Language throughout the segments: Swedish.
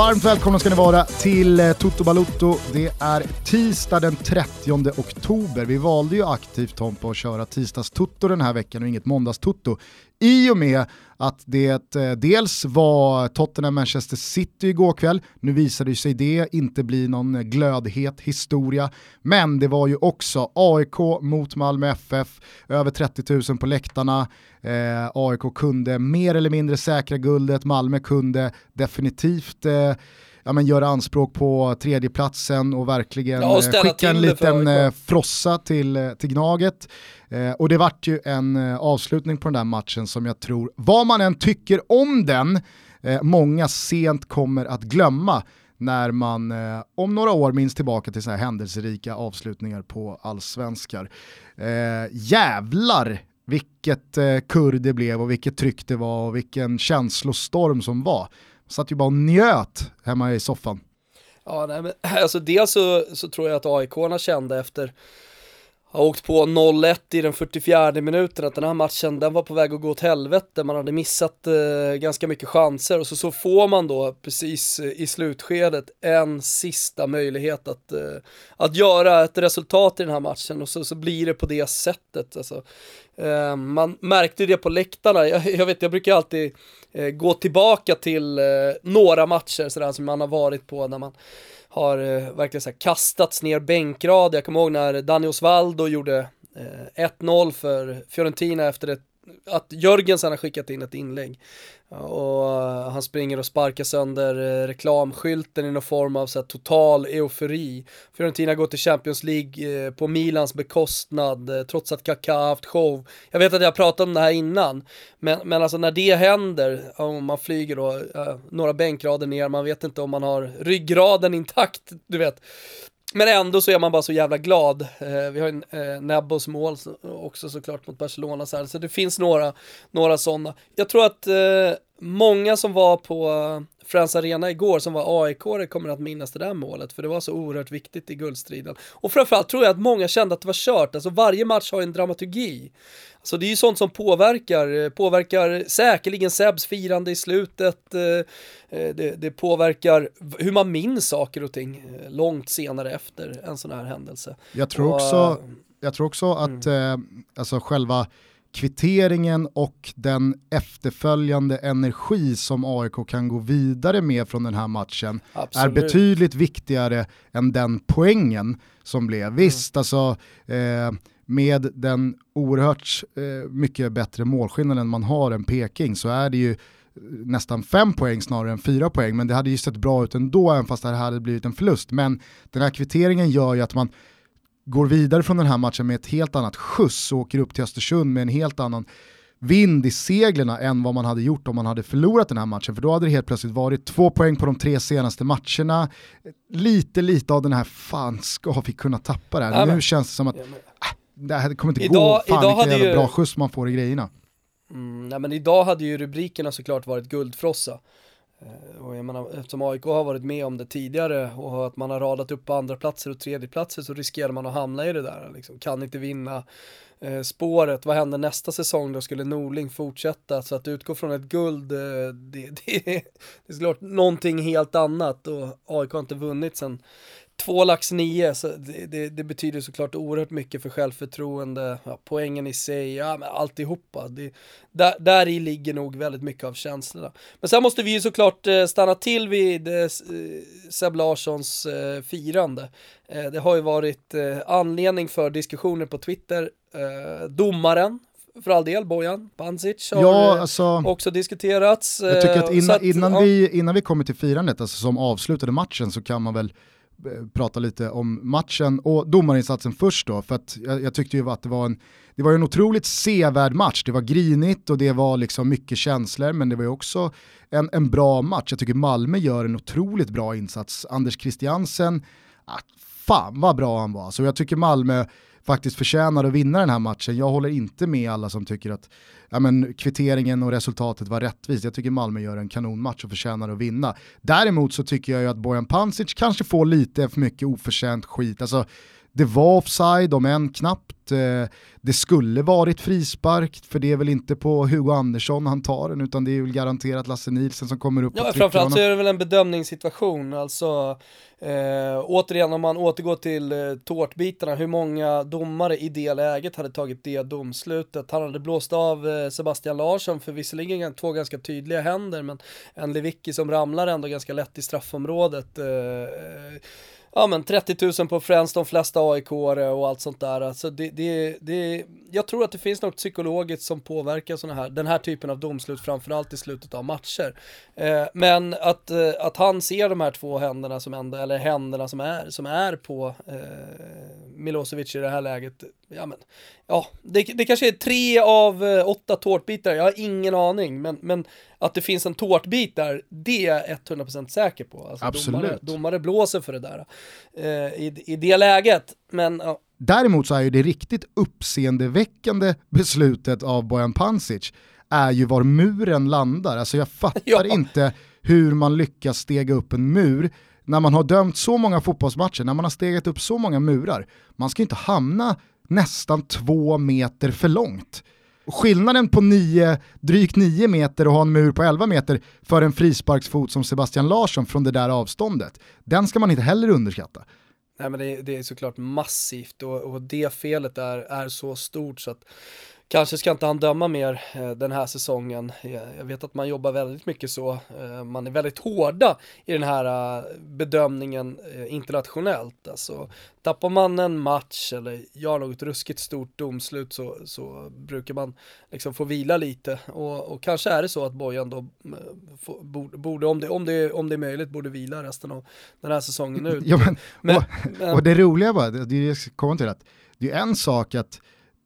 Varmt välkomna ska ni vara till eh, Toto Balutto. Det är tisdag den 30 oktober. Vi valde ju aktivt Tompa att köra tisdags-toto den här veckan och inget måndags-toto. I och med att det eh, dels var Tottenham-Manchester City igår kväll, nu visade sig det inte bli någon glödhet historia, men det var ju också AIK mot Malmö FF, över 30 000 på läktarna, eh, AIK kunde mer eller mindre säkra guldet, Malmö kunde definitivt eh, ja, men göra anspråk på tredjeplatsen och verkligen ja, och eh, skicka en liten eh, frossa till, eh, till Gnaget. Eh, och det vart ju en avslutning på den där matchen som jag tror, vad man än tycker om den, eh, många sent kommer att glömma när man eh, om några år minns tillbaka till så här händelserika avslutningar på allsvenskar. Eh, jävlar vilket eh, kurr det blev och vilket tryck det var och vilken känslostorm som var. Satt ju bara och njöt hemma i soffan. Ja, nej, men, alltså dels så, så tror jag att AIK kände efter har åkt på 0-1 i den 44 minuten, att den här matchen den var på väg att gå åt helvete, man hade missat eh, ganska mycket chanser. Och så, så får man då precis eh, i slutskedet en sista möjlighet att, eh, att göra ett resultat i den här matchen. Och så, så blir det på det sättet. Alltså, eh, man märkte det på läktarna, jag, jag vet jag brukar alltid eh, gå tillbaka till eh, några matcher sådär som man har varit på när man har eh, verkligen så här kastats ner bänkrad. Jag kommer ihåg när Dani Osvaldo gjorde eh, 1-0 för Fiorentina efter ett att Jörgensen har skickat in ett inlägg. Och eh, han springer och sparkar sönder eh, reklamskylten i någon form av så här, total eufori. Fiorentina går till Champions League eh, på Milans bekostnad, trots att Kaká haft show. Jag vet att jag pratat om det här innan, men, men alltså när det händer, om man flyger då några bänkrader ner, man vet inte om man har ryggraden intakt, du vet. Men ändå så är man bara så jävla glad. Eh, vi har en eh, Nebbos mål också såklart mot Barcelona så, här. så det finns några, några sådana. Jag tror att eh, många som var på Friends Arena igår som var aik kommer att minnas det där målet för det var så oerhört viktigt i guldstriden. Och framförallt tror jag att många kände att det var kört, alltså varje match har en dramaturgi. Så det är ju sånt som påverkar, påverkar säkerligen Sebs firande i slutet, eh, eh, det, det, påverkar hur man minns saker och ting eh, långt senare efter en sån här händelse. Jag tror också, jag tror också att mm. alltså själva kvitteringen och den efterföljande energi som AIK kan gå vidare med från den här matchen Absolut. är betydligt viktigare än den poängen som blev. Mm. Visst, alltså eh, med den oerhört eh, mycket bättre målskillnaden man har än Peking så är det ju nästan fem poäng snarare än fyra poäng, men det hade ju sett bra ut ändå även fast det här hade blivit en förlust. Men den här kvitteringen gör ju att man går vidare från den här matchen med ett helt annat skjuts och åker upp till Östersund med en helt annan vind i seglerna än vad man hade gjort om man hade förlorat den här matchen. För då hade det helt plötsligt varit två poäng på de tre senaste matcherna. Lite, lite av den här, fan ska vi kunna tappa det här? Ja, nu känns det som att äh, det här kommer inte idag, gå, fan idag vilka ju... bra skjuts man får i grejerna. Mm, nej men idag hade ju rubrikerna såklart varit guldfrossa. Eh, och jag menar, eftersom AIK har varit med om det tidigare och att man har radat upp på andra platser och tredje platser så riskerar man att hamna i det där. Liksom, kan inte vinna eh, spåret. Vad händer nästa säsong då? Skulle Norling fortsätta? Så att utgå från ett guld, eh, det, det, det är såklart någonting helt annat och AIK har inte vunnit sen två lax nio, så det, det, det, betyder såklart oerhört mycket för självförtroende, ja, poängen i sig, ja men alltihopa. Det, där, där i ligger nog väldigt mycket av känslorna. Men sen måste vi ju såklart eh, stanna till vid eh, Seb Larssons eh, firande. Eh, det har ju varit eh, anledning för diskussioner på Twitter. Eh, domaren för all del, Bojan Pancic har ja, alltså, också diskuterats. Jag tycker att innan, att, innan ja. vi, innan vi kommer till firandet, alltså som avslutade matchen, så kan man väl Eh, Eh, prata lite om matchen och domarinsatsen först då, för att jag, jag, tyckte ju att det var en, det var en otroligt sevärd match. Det var grinigt och det var liksom mycket känslor, men det var ju också en, en bra match. Jag tycker Malmö gör en otroligt bra insats. Anders Christiansen, ah, fan vad bra han var. Så jag tycker Malmö faktiskt förtjänar att vinna den här matchen. Jag håller inte med alla som tycker att ja, men, kvitteringen och resultatet var rättvist. Jag tycker Malmö gör en kanonmatch och förtjänar att vinna. Däremot så tycker jag ju att Bojan Pancic kanske får lite för mycket oförtjänt skit. Alltså, det var offside, om än knappt. Eh, det skulle varit frispark, för det är väl inte på Hugo Andersson han tar den, utan det är väl garanterat Lasse Nielsen som kommer upp ja, Framförallt så är det väl en bedömningssituation, alltså eh, återigen om man återgår till eh, tårtbitarna, hur många domare i det läget hade tagit det domslutet? Han hade blåst av eh, Sebastian Larsson för visserligen två ganska tydliga händer, men en Lewicki som ramlar ändå ganska lätt i straffområdet. Eh, ja men 30 000 på Friends, de flesta aik och allt sånt där. Alltså det, det, det, jag tror att det finns något psykologiskt som påverkar såna här, den här typen av domslut, framförallt i slutet av matcher. Eh, men att, eh, att han ser de här två händerna som ändå, eller händerna som är, som är på eh, Milosevic i det här läget, ja men, ja, det, det kanske är tre av eh, åtta tårtbitar, jag har ingen aning, men, men att det finns en tårtbit där, det är jag 100% säker på. Alltså Absolut. Domare, domare blåser för det där eh, i, i det läget, men ja. Däremot så är ju det riktigt uppseendeväckande beslutet av Bojan Pancic är ju var muren landar. Alltså jag fattar ja. inte hur man lyckas stega upp en mur när man har dömt så många fotbollsmatcher, när man har stegat upp så många murar. Man ska inte hamna nästan två meter för långt. Skillnaden på nio, drygt 9 meter och ha en mur på 11 meter för en frisparksfot som Sebastian Larsson från det där avståndet, den ska man inte heller underskatta. Nej men det, det är såklart massivt och, och det felet är, är så stort så att Kanske ska inte han döma mer eh, den här säsongen. Jag vet att man jobbar väldigt mycket så. Eh, man är väldigt hårda i den här eh, bedömningen internationellt. Alltså, tappar man en match eller gör något ruskigt stort domslut så, så brukar man liksom få vila lite. Och, och kanske är det så att Bojan då borde, om det, om, det, om det är möjligt, borde vila resten av den här säsongen ut. Ja, men, men, och, men, och, det roliga var, det är till att det är en sak att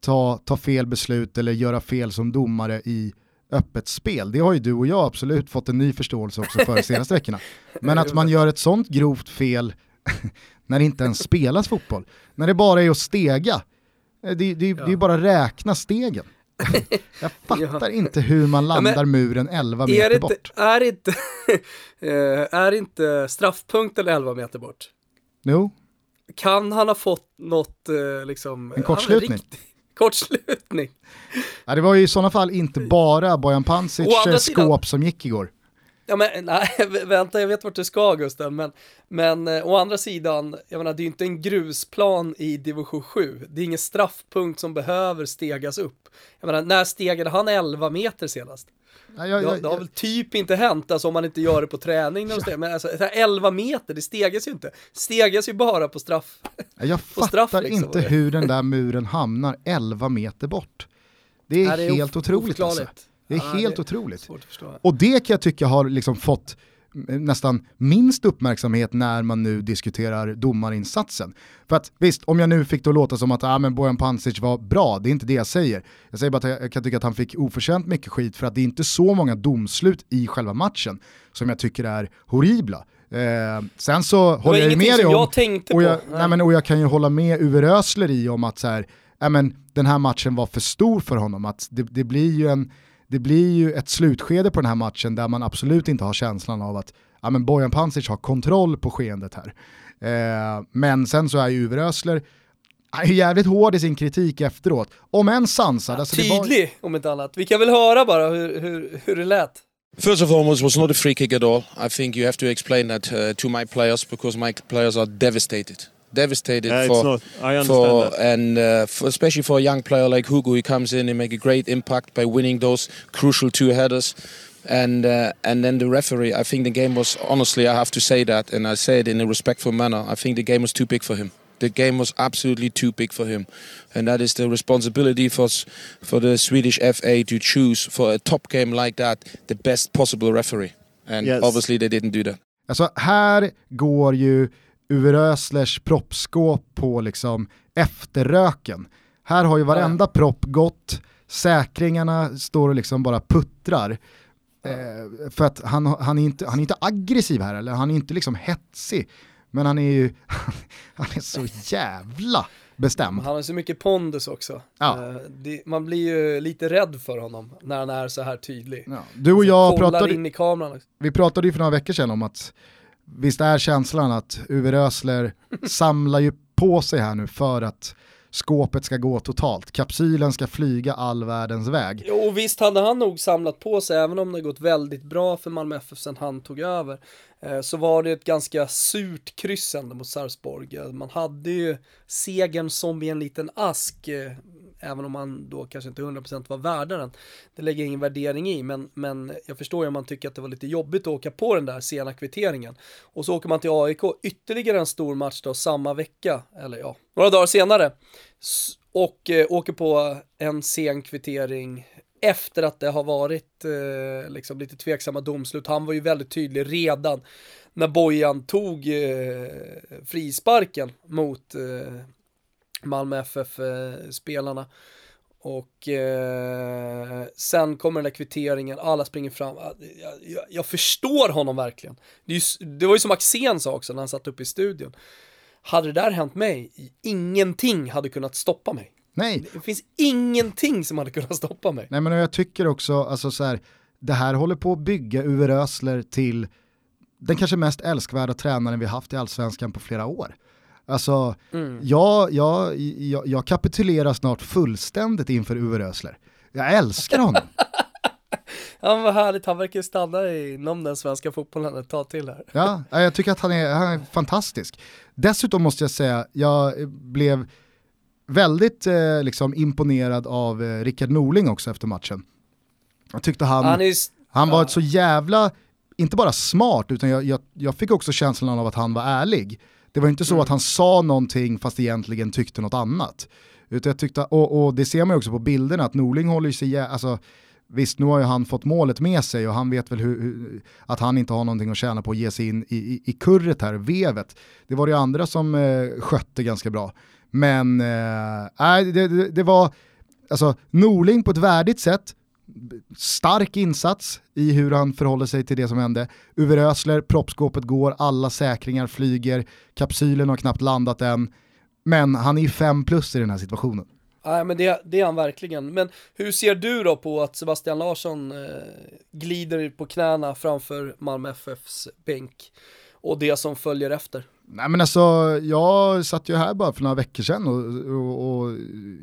ta, ta fel beslut eller göra fel som domare i öppet spel. Det har ju du och jag absolut fått en ny förståelse också för de senaste veckorna. Men att man gör ett sånt grovt fel när det inte ens spelas fotboll, när det bara är att stega, det, det, det, ja. det är bara räkna stegen. Jag fattar ja. inte hur man landar ja, muren 11 meter inte, bort. Är inte, eh, är inte straffpunkten 11 meter bort? Jo. Kan han ha fått något, eh, liksom... En kortslutning? Kortslutning. Ja, det var ju i sådana fall inte bara Bojan Pancic skåp som gick igår. Ja men nej, vänta jag vet vart du ska Gusten, men, men eh, å andra sidan, jag menar det är ju inte en grusplan i division 7, det är ingen straffpunkt som behöver stegas upp. Jag menar, när stegade han 11 meter senast? Ja, ja, ja, det, det, har väl typ inte hänt, alltså om man inte gör det på träning. Ja. Men alltså, 11 meter, det stegas ju inte. Stegas ju bara på straff. Jag fattar straff, liksom. inte hur den där muren hamnar 11 meter bort. Det är, det är helt otroligt alltså. Det är helt otroligt. Och det kan jag tycka har liksom fått nästan minst uppmärksamhet när man nu diskuterar domarinsatsen. För att visst, om jag nu fick det att låta som att ah, men Bojan Pancic var bra, det är inte det jag säger. Jag säger bara att jag kan tycka att han fick oförtjänt mycket skit för att det är inte så många domslut i själva matchen som jag tycker är horribla. Eh, sen så håller jag med dig om, jag och, jag, nej, men, och jag kan ju hålla med Uwe Rösler i om att så här, nej, men, den här matchen var för stor för honom, att det, det blir ju en det blir ju ett slutskede på den här matchen där man absolut inte har känslan av att ja, men Bojan Pancic har kontroll på skeendet här. Eh, men sen så är ju Uwe Rösler är jävligt hård i sin kritik efteråt, om än sansad. Alltså tydlig var... om inte annat. Vi kan väl höra bara hur, hur, hur det lät. First of all, it was not a free kick at all. I think you have to explain that uh, to my players because my players are devastated. Devastated yeah, for, not, I understand for that. and uh, for, especially for a young player like Hugo, he comes in and make a great impact by winning those crucial two headers. And uh, and then the referee, I think the game was honestly, I have to say that, and I say it in a respectful manner. I think the game was too big for him. The game was absolutely too big for him, and that is the responsibility for for the Swedish FA to choose for a top game like that the best possible referee. And yes. obviously they didn't do that. Alltså här går ju Uwe Röslers proppskåp på liksom efterröken. Här har ju varenda propp gått, säkringarna står och liksom bara puttrar. Eh, för att han, han, är inte, han är inte aggressiv här, eller han är inte liksom hetsig. Men han är ju, han är så jävla bestämd. Han har så mycket pondus också. Ja. Eh, det, man blir ju lite rädd för honom när han är så här tydlig. Ja. Du och jag pratade, in i kameran. vi pratade ju för några veckor sedan om att visst är känslan att Uwe Rösler samlar ju på sig här nu för att skåpet ska gå totalt. Kapsylen ska flyga all världens väg. Jo, och visst hade han nog samlat på sig, även om det gått väldigt bra för Malmö FF sen han tog över, eh, så var det ett ganska surt kryssande mot Sarpsborg. Eh, man hade ju segern som i en liten ask eh, även om man då kanske inte 100% var värdaren. Det lägger jag ingen värdering i, men, men jag förstår ju om man tycker att det var lite jobbigt att åka på den där sena kvitteringen. Och så åker man till AIK, ytterligare en stor match då samma vecka, eller ja, några dagar senare, och eh, åker på en sen kvittering efter att det har varit eh, liksom lite tveksamma domslut. Han var ju väldigt tydlig redan när Bojan tog eh, frisparken mot eh, Malmö FF-spelarna. Och eh, sen kommer den där kvitteringen, alla springer fram. Jag, jag, jag förstår honom verkligen. Det, ju, det, var ju som Axén sa också när han satt uppe i studion. Hade det där hänt mig, ingenting hade kunnat stoppa mig. Nej. Det finns ingenting som hade kunnat stoppa mig. Nej men jag tycker också, alltså så här, det här håller på att bygga Uwe Rösler till den kanske mest älskvärda tränaren vi haft i allsvenskan på flera år. Alltså, mm. jag, jag, jag, jag kapitulerar snart fullständigt inför Uwe Rösler. Jag älskar honom. Ja, vad härligt, han verkar stanna inom den svenska fotbollen ett tag till här. Ja, jag tycker att han är, han är fantastisk. Dessutom måste jag säga, jag blev väldigt eh, liksom imponerad av eh, Rickard Norling också efter matchen. Jag tyckte han, han, är, han var ja. så jävla, inte bara smart, utan jag, jag, jag fick också känslan av att han var ärlig. Det var inte så mm. att han sa någonting fast egentligen tyckte något annat. Utan jag tyckte, och, och det ser man ju också på bilderna, att Norling håller sig, alltså, visst nu har ju han fått målet med sig och han vet väl hur, hur, att han inte har någonting att tjäna på att ge sig in i, i, i kurret här, vevet. Det var det andra som eh, skötte ganska bra. Men eh, det, det, det var, alltså Norling på ett värdigt sätt, stark insats i hur han förhåller sig till det som hände. Uwe Rösler, proppskåpet går, alla säkringar flyger, kapsylen har knappt landat än. Men han är fem plus i den här situationen. Nej men det, det är han verkligen. Men hur ser du då på att Sebastian Larsson eh, glider på knäna framför Malmö FFs bänk och det som följer efter? Nej men alltså, jag satt ju här bara för några veckor sedan och, och, och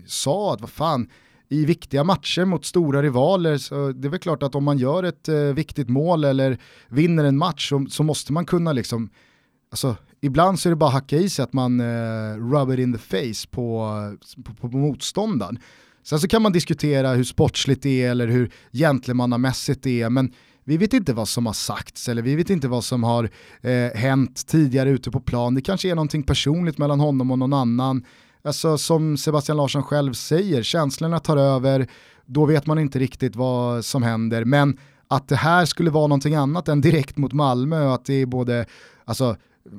sa att vad fan, i viktiga matcher mot stora rivaler så det är väl klart att om man gör ett eh, viktigt mål eller vinner en match så, så, måste man kunna liksom, alltså ibland så är det bara hacka i sig att man eh, rub it in the face på, på, på motståndaren. Sen så kan man diskutera hur sportsligt det är eller hur gentlemannamässigt det är, men vi vet inte vad som har sagts eller vi vet inte vad som har eh, hänt tidigare ute på plan. Det kanske är någonting personligt mellan honom och någon annan. Alltså som Sebastian Larsson själv säger, känslorna tar över, då vet man inte riktigt vad som händer. Men att det här skulle vara någonting annat än direkt mot Malmö och att det är både, alltså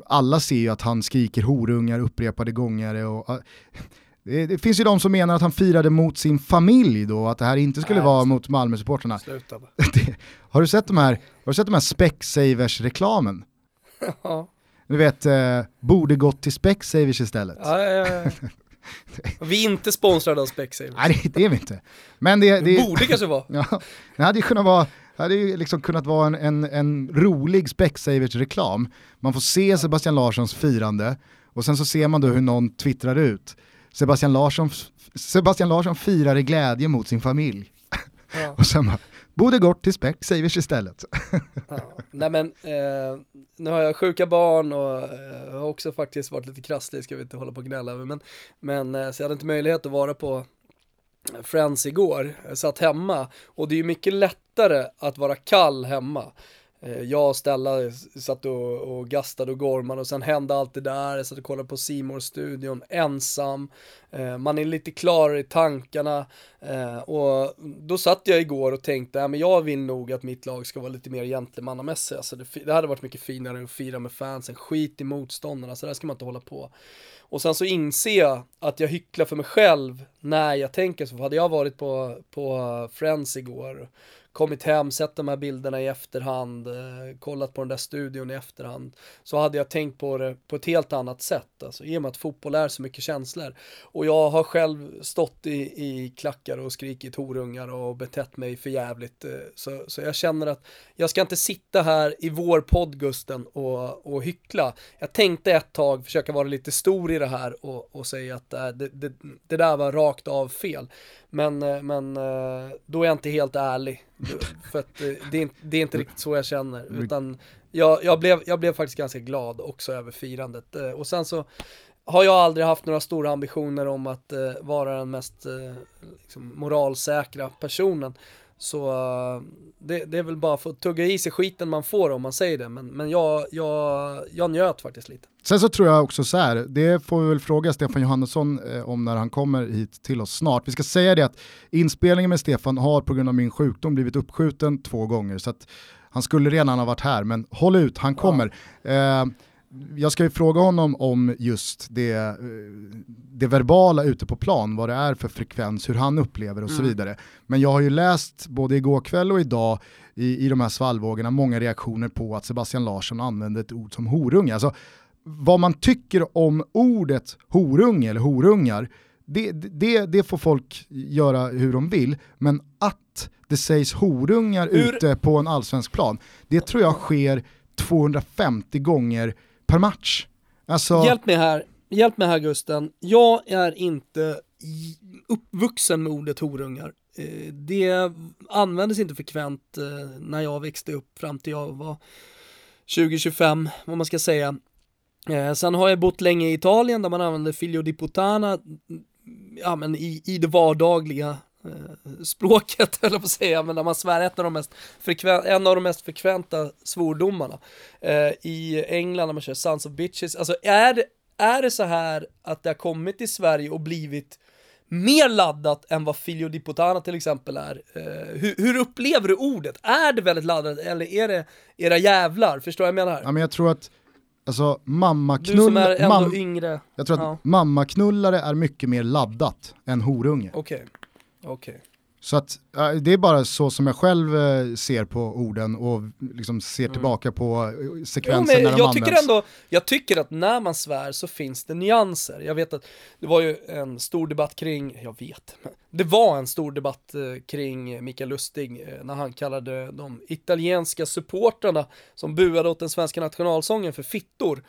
alla ser ju att han skriker horungar upprepade gånger och det, det, finns ju de som menar att han firade mot sin familj då, att det här inte skulle Nej, vara mot Malmö-supportrarna. har du sett de här, har du sett de här Specsavers-reklamen? Ja. Du vet, eh, borde gått till Specsavers istället. Ja, ja, ja. Vi är inte sponsrade av Specsavers. Nej, det är vi inte. Men det, det, det borde kanske vara. Ja, det hade ju kunnat vara det hade ju liksom kunnat vara en, en, en rolig Specsavers-reklam. Man får se Sebastian Larssons firande och sen så ser man då hur någon twittrar ut. Sebastian Larsson, Sebastian Larsson firar i glädje mot sin familj. Ja. och sen bara, borde gått till Specsavers istället. ja. Nej men, eh, nu har jag sjuka barn och eh, har också faktiskt varit lite krasslig, ska vi inte hålla på och gnälla över, men, men eh, så jag hade inte möjlighet att vara på Friends igår, jag satt hemma och det är ju mycket lättare att vara kall hemma. Eh, jag och Stella satt och, och gastade och gormade och sen hände allt det där, jag satt och kollade på simor studion ensam, eh, man är lite klarare i tankarna. Eh, och då satt jag igår och tänkte, ja, men jag vill nog att mitt lag ska vara lite mer gentlemannamässigt, alltså det, det hade varit mycket finare att fira med fansen, skit i motståndarna, så där ska man inte hålla på. Och sen så inser jag att jag hycklar för mig själv när jag tänker så. Hade jag varit på, på Friends igår kommit hem, sett de här bilderna i efterhand, eh, kollat på den där studion i efterhand, så hade jag tänkt på det på ett helt annat sätt. Alltså, I och med att fotboll är så mycket känslor. Och jag har själv stått i, i klackar och skrikit horungar och betett mig för jävligt. Eh, så, så jag känner att jag ska inte sitta här i vår podd Gusten och, och hyckla. Jag tänkte ett tag försöka vara lite stor i det här och, och säga att äh, det, det, det där var rakt av fel. Men, men då är jag inte helt ärlig. För att eh, det är, det är inte riktigt så jag känner. Utan jag, jag, blev, jag blev faktiskt ganska glad också över firandet. Och sen så har jag aldrig haft några stora ambitioner om att vara den mest liksom, moralsäkra personen. Så det, det, är väl bara för att tugga i sig skiten man får om man säger det. Men, men jag, jag, jag njöt faktiskt lite. Sen så tror jag också så här, det får vi väl fråga Stefan Johannesson eh, om när han kommer hit till oss snart. Vi ska säga det att inspelningen med Stefan har på grund av min sjukdom blivit uppskjuten två gånger. Så att han skulle redan ha varit här, men håll ut, han kommer. Ja. Eh, jag ska ju fråga honom om just det, eh, det verbala ute på plan, vad det är för frekvens, hur han upplever och mm. så vidare. Men jag har ju läst både igår kväll och idag i, i de här svallvågorna många reaktioner på att Sebastian Larsson använde ett ord som horunge. Alltså, vad man tycker om ordet horunge eller horungar, det, det, det får folk göra hur de vill, men att det sägs horungar hur? ute på en allsvensk plan, det tror jag sker 250 gånger per match. Alltså... Hjälp mig här, hjälp mig här Gusten. Jag är inte uppvuxen med ordet horungar. Eh, det användes inte frekvent eh, när jag växte upp fram till jag var 20-25, vad man ska säga. Eh, sen har jag bott länge i Italien där man använder filio di putana ja, men i, i det vardagliga eh, språket, eller på att säga, men där man svär ett av de mest en av de mest frekventa svordomarna. Eh, I England när man kör Sons of Bitches, alltså är det, är det så här att det har kommit till Sverige och blivit mer laddat än vad Figlio di Putana till exempel är. Eh, hur, hur, upplever du ordet? Är det väldigt laddat eller är det era jävlar? Förstår du vad jag menar? Ja, men jag tror att Alltså mammaknull... Du som är ändå mam yngre. Jag tror att ja. mammaknullare är mycket mer laddat än horunge. Okej, okay. Okay. Så att, det är bara så som jag själv eh, ser på orden och liksom ser mm. tillbaka på eh, sekvensen jo, när de jag används. Tycker ändå, jag tycker att när man svär så finns det nyanser. Jag vet att det var ju en stor debatt kring, jag vet, det var en stor debatt eh, kring Mikael Lustig när han kallade de italienska supportrarna som buade åt den svenska nationalsången för fittor.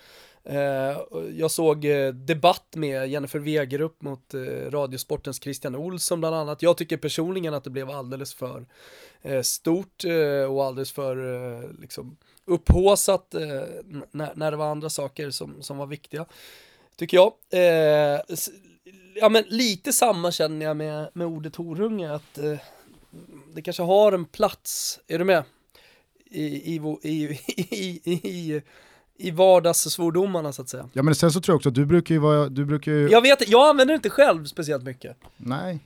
Eh, jag såg eh, debatt med Jennifer Wegerup mot eh, Radiosportens Christian Olsson bland annat. Jag tycker personligen att det blev alldeles för stort och alldeles för liksom, upphåsat när, det var andra saker som, som var viktiga. Tycker jag. ja men lite samma känner jag med, med ordet horunge, att det kanske har en plats, är du med? I, i, i, i, i vardagssvordomarna så att säga. Ja men sen så tror jag också att du brukar ju vara, du brukar ju... Jag vet, jag använder inte själv speciellt mycket. Nej.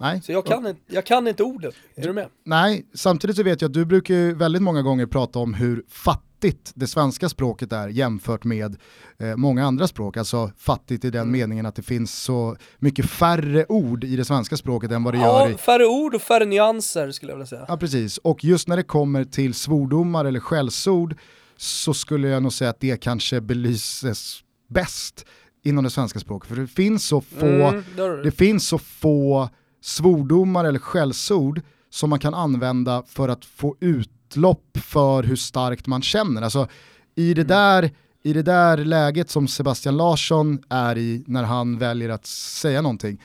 Nej. Så jag kan, inte, jag kan inte ordet, är du med? Nej, samtidigt så vet jag att du brukar ju väldigt många gånger prata om hur fattigt det svenska språket är jämfört med eh, många andra språk. Alltså fattigt i den mm. meningen att det finns så mycket färre ord i det svenska språket än vad det ja, gör i... färre ord och färre nyanser skulle jag vilja säga. Ja, precis. Och just när det kommer till svordomar eller skällsord så skulle jag nog säga att det kanske belyses bäst inom det svenska språket. För det finns så få, mm, det. det finns så få svordomar eller skällsord som man kan använda för att få utlopp för hur starkt man känner. Alltså, i, det mm. där, I det där läget som Sebastian Larsson är i när han väljer att säga någonting,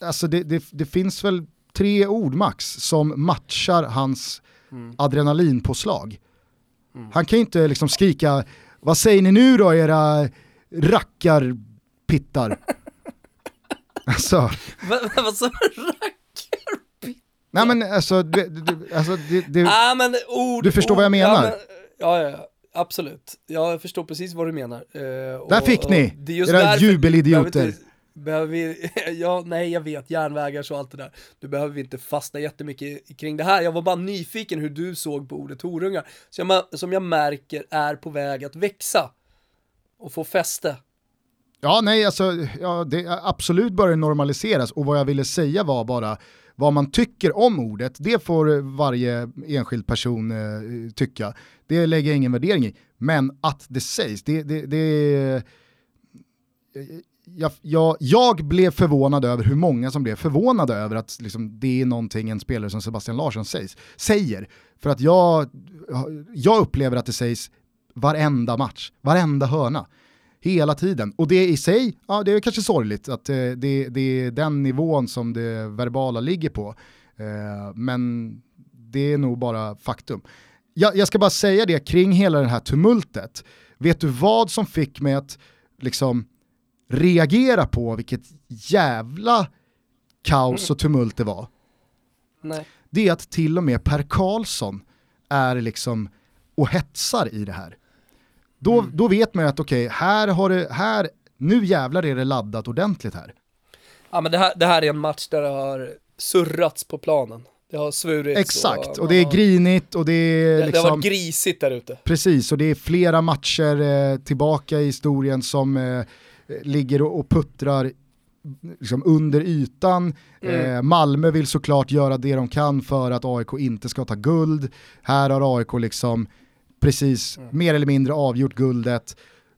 alltså det, det, det finns väl tre ord max som matchar hans mm. adrenalinpåslag. Mm. Han kan ju inte liksom skrika, vad säger ni nu då era rackarpittar? alltså. Vad sa du? Rackarpittar? Nej men alltså, du, du, alltså det, det, ah, men ord, du förstår ord, vad jag menar. Ja, men, ja, ja, absolut. Jag förstår precis vad du menar. Uh, där fick ni, era jubelidioter behöver vi, ja, nej jag vet, järnvägar och allt det där. Du behöver inte fastna jättemycket kring det här. Jag var bara nyfiken hur du såg på ordet horungar, som jag, som jag märker är på väg att växa och få fäste. Ja, nej, alltså, ja, det absolut börjar normaliseras och vad jag ville säga var bara vad man tycker om ordet, det får varje enskild person eh, tycka. Det lägger jag ingen värdering i. Men att det sägs, det, det, det jag, jag, jag, blev förvånad över hur många som blev förvånade över att liksom, det är någonting en spelare som Sebastian Larsson sägs, säger. För att jag, jag upplever att det sägs varenda match, varenda hörna. Hela tiden. Och det i sig, ja det är kanske sorgligt att eh, det, det är den nivån som det verbala ligger på. Eh, men det är nog bara faktum. Jag, jag ska bara säga det kring hela det här tumultet. Vet du vad som fick mig att liksom reagera på vilket jävla kaos och tumult det var? Nej. Det är att till och med Per Karlsson är liksom och hetsar i det här. Då, mm. då vet man ju att okej, okay, här har det, här, nu jävlar är det laddat ordentligt här. Ja men det här, det här är en match där det har surrats på planen. Det har svurits. Exakt, och, och det är grinigt och det är det, liksom... Det har varit grisigt där ute. Precis, och det är flera matcher eh, tillbaka i historien som eh, ligger och, och puttrar liksom under ytan. Mm. Eh, Malmö vill såklart göra det de kan för att AIK inte ska ta guld. Här har AIK liksom precis mm. mer eller mindre avgjort guldet.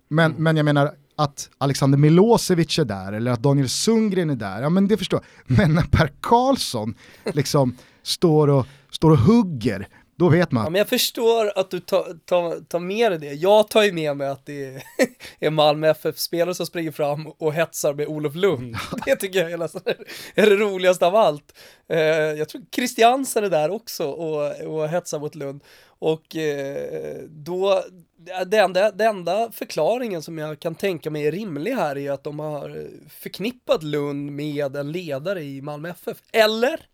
Men, mm. men jag menar att Alexander Milosevic är där eller att Daniel Sundgren är där, ja men det förstår jag. Men när Per Karlsson liksom står och, står och hugger då vet man. Ja, men jag förstår att du tar, tar, tar med dig det. Jag tar ju med mig att det är, Malmö FF-spelare som springer fram och hetsar med Olof Lund. Det tycker jag är, nästan, är det roligaste av allt. Eh, jag tror Christiansen är där också och, och hetsar mot Lund. Och eh, då, det enda, det enda förklaringen som jag kan tänka mig är rimlig här är att de har förknippat Lund med en ledare i Malmö FF. Eller?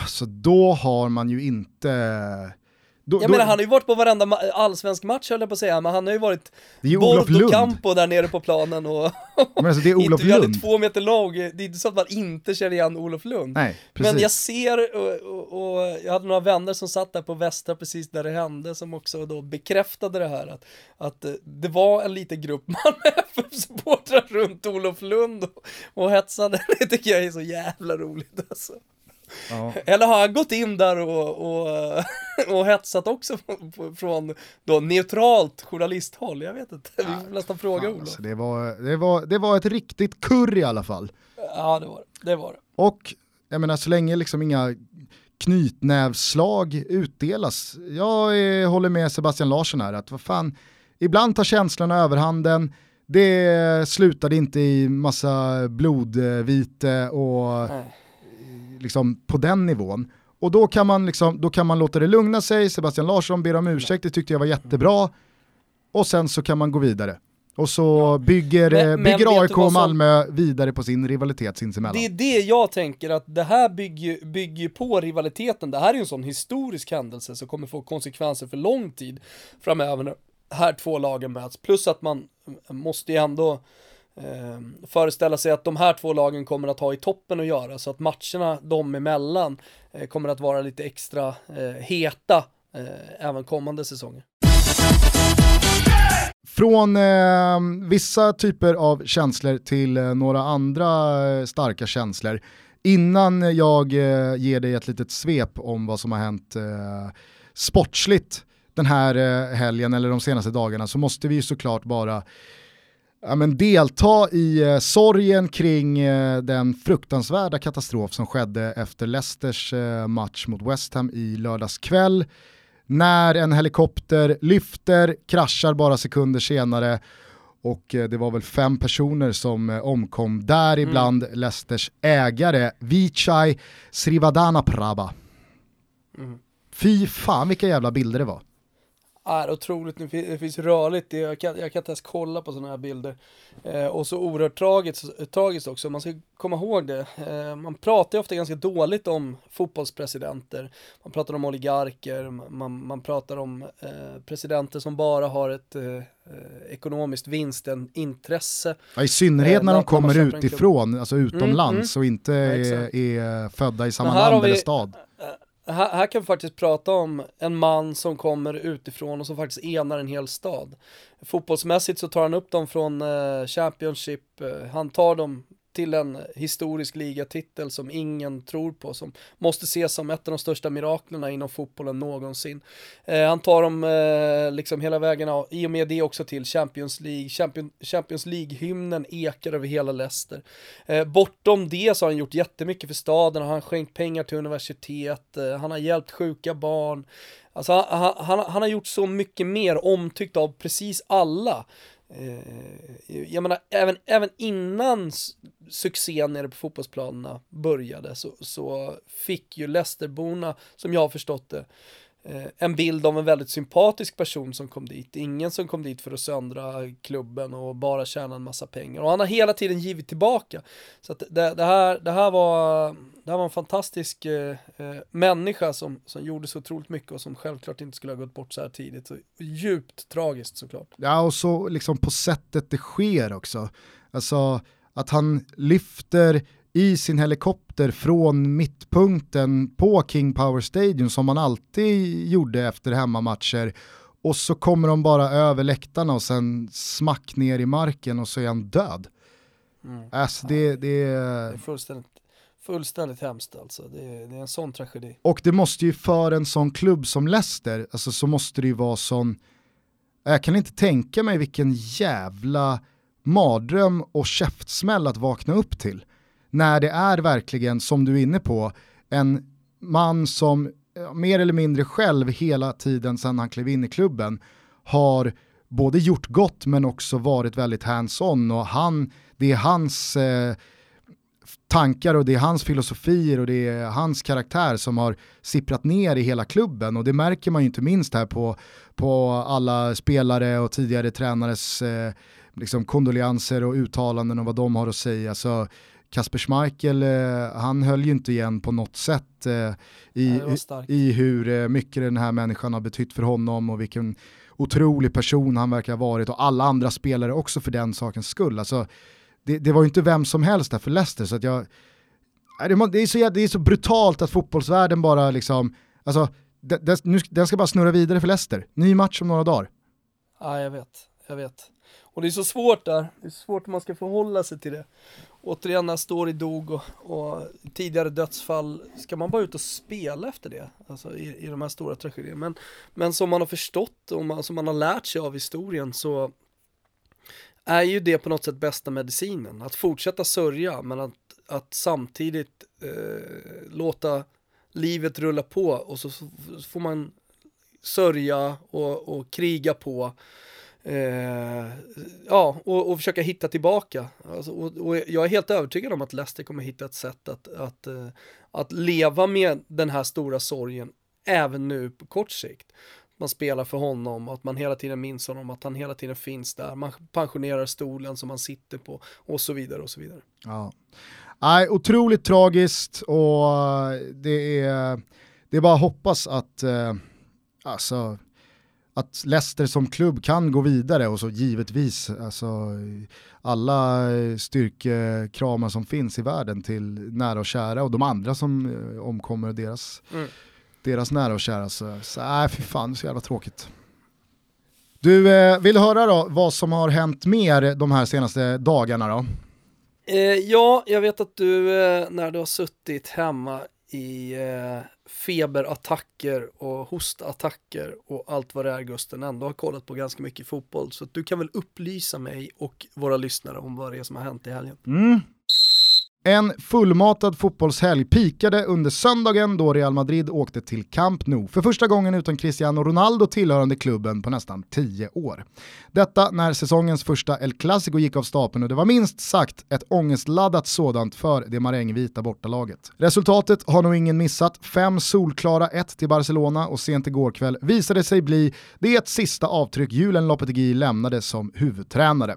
Alltså då har man ju inte då, jag då, menar han har ju varit på varenda allsvensk match höll jag på att säga, men han har ju varit Bordo Campo där nere på planen och men alltså det är Olof Lund. två meter lång, det är inte så att man inte känner igen Olof Lund. Nej, precis. Men jag ser, och, och, och, jag hade några vänner som satt där på Västra precis där det hände som också då bekräftade det här att, att eh, det var en liten grupp Malmö FF-supportrar runt Olof Lund och, och hetsade, det tycker jag är så jävla roligt alltså. Ja. Eller har han gått in där och, och, och hetsat också från då neutralt journalisthåll? Jag vet inte, vi får nästan fråga Olof. Alltså det, var, det, var, det var ett riktigt kurr i alla fall. Ja det var det, var det. Och jag menar så länge liksom inga knytnävslag utdelas. Jag är, håller med Sebastian Larsson här att vad fan, ibland tar känslorna överhanden, det slutade inte i massa blodvite och Nej liksom på den nivån. Och då kan, man liksom, då kan man låta det lugna sig, Sebastian Larsson ber om ursäkt, det tyckte jag var jättebra. Och sen så kan man gå vidare. Och så bygger, men, bygger men AIK och Malmö som... vidare på sin rivalitet sinsemellan. Det är det jag tänker, att det här bygger, bygger på rivaliteten. Det här är ju en sån historisk händelse som kommer få konsekvenser för lång tid framöver när här två lagen möts. Plus att man måste ju ändå eh, föreställa sig att de här två lagen kommer att ha i toppen att göra så att matcherna dem emellan eh, kommer att vara lite extra eh, heta eh, även kommande säsonger. Från eh, vissa typer av känslor till eh, några andra eh, starka känslor. Innan jag eh, ger dig ett litet svep om vad som har hänt eh, sportsligt den här eh, helgen eller de senaste dagarna så måste vi ju såklart bara ja, men delta i eh, sorgen kring eh, den fruktansvärda katastrof som skedde efter Leicesters eh, match mot West Ham i lördags kväll. När en helikopter lyfter, kraschar bara sekunder senare och eh, det var väl fem personer som eh, omkom, däribland mm. Leicesters ägare Vichai Srivadanaprabha. Mm. Fy fan vilka jävla bilder det var är otroligt, det finns rörligt, jag kan, jag kan inte ens kolla på sådana här bilder. Eh, och så oerhört tragiskt, tragiskt också, man ska komma ihåg det. Eh, man pratar ju ofta ganska dåligt om fotbollspresidenter, man pratar om oligarker, man, man pratar om eh, presidenter som bara har ett eh, eh ekonomiskt vinstintresse. Ja, I synnerhet eh, när de kommer utifrån, alltså utomlands mm, mm. och inte är, är, födda i samma land vi, eller stad här, här kan vi faktiskt prata om en man som kommer utifrån och som faktiskt enar en hel stad. Fotbollsmässigt så tar han upp dem från eh, Championship, eh, han tar dem till en historisk ligatitel som ingen tror på, som måste ses som ett av de största miraklerna inom fotbollen någonsin. Eh, han tar dem eh, liksom hela vägen, av, i och med det också till Champions League. Champion, Champions League-hymnen ekar över hela Leicester. Eh, bortom det så har han gjort jättemycket för staden, han har skänkt pengar till universitet, eh, han har hjälpt sjuka barn. Alltså han, han, han har gjort så mycket mer omtyckt av precis alla. Eh, jag menar, även, även innan succén nere på fotbollsplanerna började så, så fick ju Leicesterborna, som jag har förstått det, Eh, en bild av en väldigt sympatisk person som kom dit. Ingen som kom dit för att söndra klubben och bara tjäna en massa pengar. Och han har hela tiden givit tillbaka. Så att det, det här, det, här var, det här var en fantastisk eh, eh, människa som, som gjorde så otroligt mycket och som självklart inte skulle ha gått bort så här tidigt. Så djupt tragiskt såklart. Ja, och så liksom på sättet det sker också. Alltså att han lyfter i sin helikopter från mittpunkten på King Power Stadium som man alltid gjorde efter hemmamatcher och så kommer de bara över läktarna och sen smack ner i marken och så är han död. Mm. Alltså det, det, det är fullständigt, fullständigt hemskt alltså. Det är, det är en sån tragedi. Och det måste ju för en sån klubb som Leicester, alltså så måste det ju vara sån, jag kan inte tänka mig vilken jävla mardröm och käftsmäll att vakna upp till. När det är verkligen, som du är inne på, en man som eh, mer eller mindre själv hela tiden sedan han klev in i klubben har både gjort gott men också varit väldigt hands-on och han, det är hans eh, tankar och det är hans filosofier och det är hans karaktär som har sipprat ner i hela klubben och det märker man ju inte minst här på, på alla spelare och tidigare tränares eh, liksom kondolenser och uttalanden och vad de har att säga. Så Kasper Schmeichel, eh, han höll ju inte igen på något sätt eh, i, i hur eh, mycket den här människan har betytt för honom och vilken otrolig person han verkar ha varit och alla andra spelare också för den sakens skull. Alltså, det, det var ju inte vem som helst där för Leicester så att jag, det är så, det är så brutalt att fotbollsvärlden bara liksom, alltså, den, den ska bara snurra vidare för Leicester. Ny match om några dagar. Ja, jag vet, jag vet. Och det är så svårt där, det är svårt om man ska förhålla sig till det. Återigen när Story dog och, och, tidigare dödsfall, ska man bara ut och spela efter det? Alltså i, i de här stora tragedierna. Men, men som man har förstått och man, som man har lärt sig av historien så är ju det på något sätt bästa medicinen. Att fortsätta sörja men att, att samtidigt eh, låta livet rulla på och så, så får man sörja och, och kriga på Eh, ja, och, och, försöka hitta tillbaka. Alltså, och, och, jag är helt övertygad om att Leicester kommer hitta ett sätt att, att, uh, att leva med den här stora sorgen även nu på kort sikt. Man spelar för honom, att man hela tiden minns honom, att han hela tiden finns där. Man pensionerar stolen som han sitter på och så vidare och så vidare. Ja. Nej, otroligt tragiskt och eh, det är, det är bara att hoppas att eh, alltså, att Leicester som klubb kan gå vidare och så givetvis alltså, alla styrkekramar som finns i världen till nära och kära och de andra som eh, omkommer deras, mm. deras nära och kära. Så, så äh, fy fan, så jävla tråkigt. Du, eh, vill höra då vad som har hänt mer de här senaste dagarna då? Eh, ja, jag vet att du eh, när du har suttit hemma i eh, feberattacker och hostattacker och allt vad det är Gusten ändå har kollat på ganska mycket fotboll. Så du kan väl upplysa mig och våra lyssnare om vad det är som har hänt i helgen. Mm. En fullmatad fotbollshelg pikade under söndagen då Real Madrid åkte till Camp Nou för första gången utan Cristiano Ronaldo tillhörande klubben på nästan 10 år. Detta när säsongens första El Clasico gick av stapeln och det var minst sagt ett ångestladdat sådant för det marängvita bortalaget. Resultatet har nog ingen missat, fem solklara 1 till Barcelona och sent igår kväll visade sig bli det sista avtryck Julen Lopetegui lämnade som huvudtränare.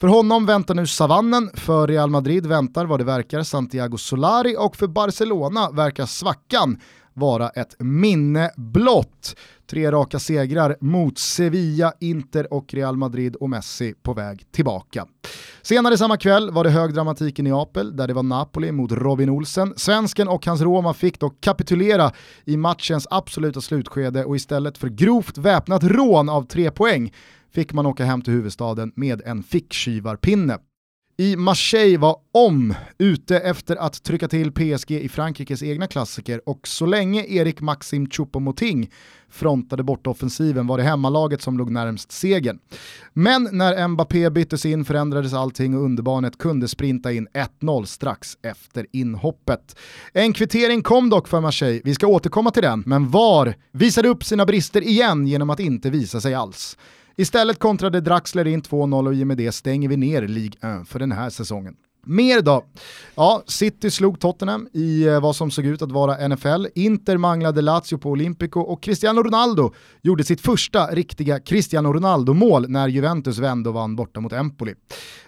För honom väntar nu savannen, för Real Madrid väntar vad det verkar Santiago Solari och för Barcelona verkar svackan vara ett minne blott. Tre raka segrar mot Sevilla, Inter och Real Madrid och Messi på väg tillbaka. Senare samma kväll var det hög dramatik i Neapel där det var Napoli mot Robin Olsen. Svensken och hans Roma fick dock kapitulera i matchens absoluta slutskede och istället för grovt väpnat rån av tre poäng fick man åka hem till huvudstaden med en ficktjuvarpinne i Marseille var om ute efter att trycka till PSG i Frankrikes egna klassiker och så länge Erik Maxim Choupo-Moting frontade bortoffensiven var det hemmalaget som låg närmst segern. Men när Mbappé byttes in förändrades allting och underbarnet kunde sprinta in 1-0 strax efter inhoppet. En kvittering kom dock för Marseille, vi ska återkomma till den, men VAR visade upp sina brister igen genom att inte visa sig alls. Istället kontrade Draxler in 2-0 och i och med det stänger vi ner Ligue 1 för den här säsongen. Mer då? Ja, City slog Tottenham i eh, vad som såg ut att vara NFL. Inter manglade Lazio på Olympico och Cristiano Ronaldo gjorde sitt första riktiga Cristiano Ronaldo-mål när Juventus vände och vann borta mot Empoli.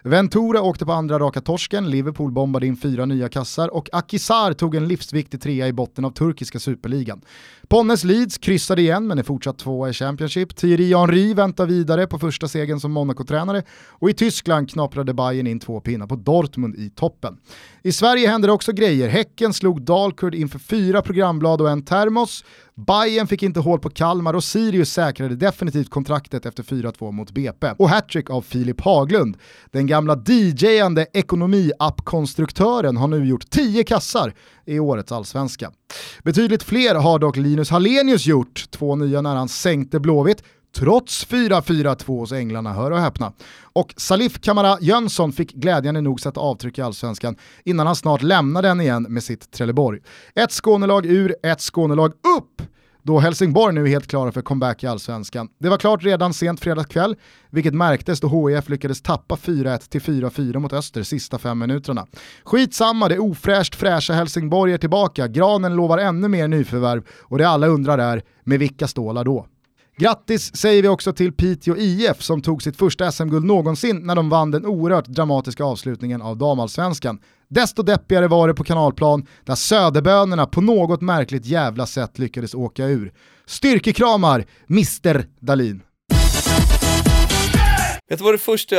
Ventura åkte på andra raka torsken, Liverpool bombade in fyra nya kassar och Akisar tog en livsviktig trea i botten av turkiska superligan. Ponnes Leeds kryssade igen men är fortsatt tvåa i Championship. Thierry Henry väntar vidare på första segern som Monaco-tränare och i Tyskland knaprade Bayern in två pinnar på Dortmund i toppen. I Sverige händer det också grejer. Häcken slog Dalkurd inför fyra programblad och en termos. Bayern fick inte hål på Kalmar och Sirius säkrade definitivt kontraktet efter 4-2 mot BP. Och hattrick av Filip Haglund. Den gamla DJ-ande ekonomi-app-konstruktören har nu gjort 10 kassar i årets allsvenska. Betydligt fler har dock Linus Hallenius gjort, två nya när han sänkte Blåvitt, trots 4-4-2 hos Änglarna, hör och häpna. Och Salif Kamara Jönsson fick glädjande nog sätta avtryck i allsvenskan innan han snart lämnar den igen med sitt Trelleborg. Ett Skånelag ur, ett Skånelag upp! då Helsingborg nu är helt klara för comeback i allsvenskan. Det var klart redan sent fredagskväll, vilket märktes då HIF lyckades tappa 4-1 till 4-4 mot Öster sista fem minuterna. Skitsamma, det ofräscht fräscha Helsingborg är tillbaka, granen lovar ännu mer nyförvärv och det alla undrar är, med vilka stålar då? Grattis säger vi också till Piteå IF som tog sitt första SM-guld någonsin när de vann den oerhört dramatiska avslutningen av damallsvenskan. Desto deppigare var det på kanalplan där Söderbönerna på något märkligt jävla sätt lyckades åka ur. Styrkekramar, Mr Dalin. Vet du vad det första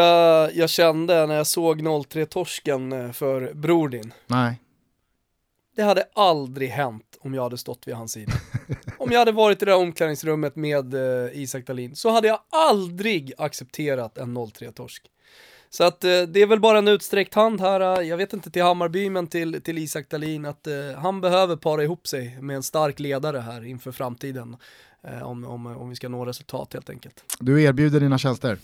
jag, kände när jag såg 0-3-torsken eh, för Bror din? Nej. Det hade aldrig hänt om jag hade stått vid hans sida. om jag hade varit i det där omklädningsrummet med uh, Isak Dahlin så hade jag aldrig accepterat en 0-3-torsk. Så att uh, det är väl bara en utsträckt hand här, uh, jag vet inte till Hammarby men till, till Isak Dahlin att han behöver para ihop sig med en stark ledare här inför framtiden. om, om, om vi ska nå resultat helt enkelt. Du erbjuder dina tjänster?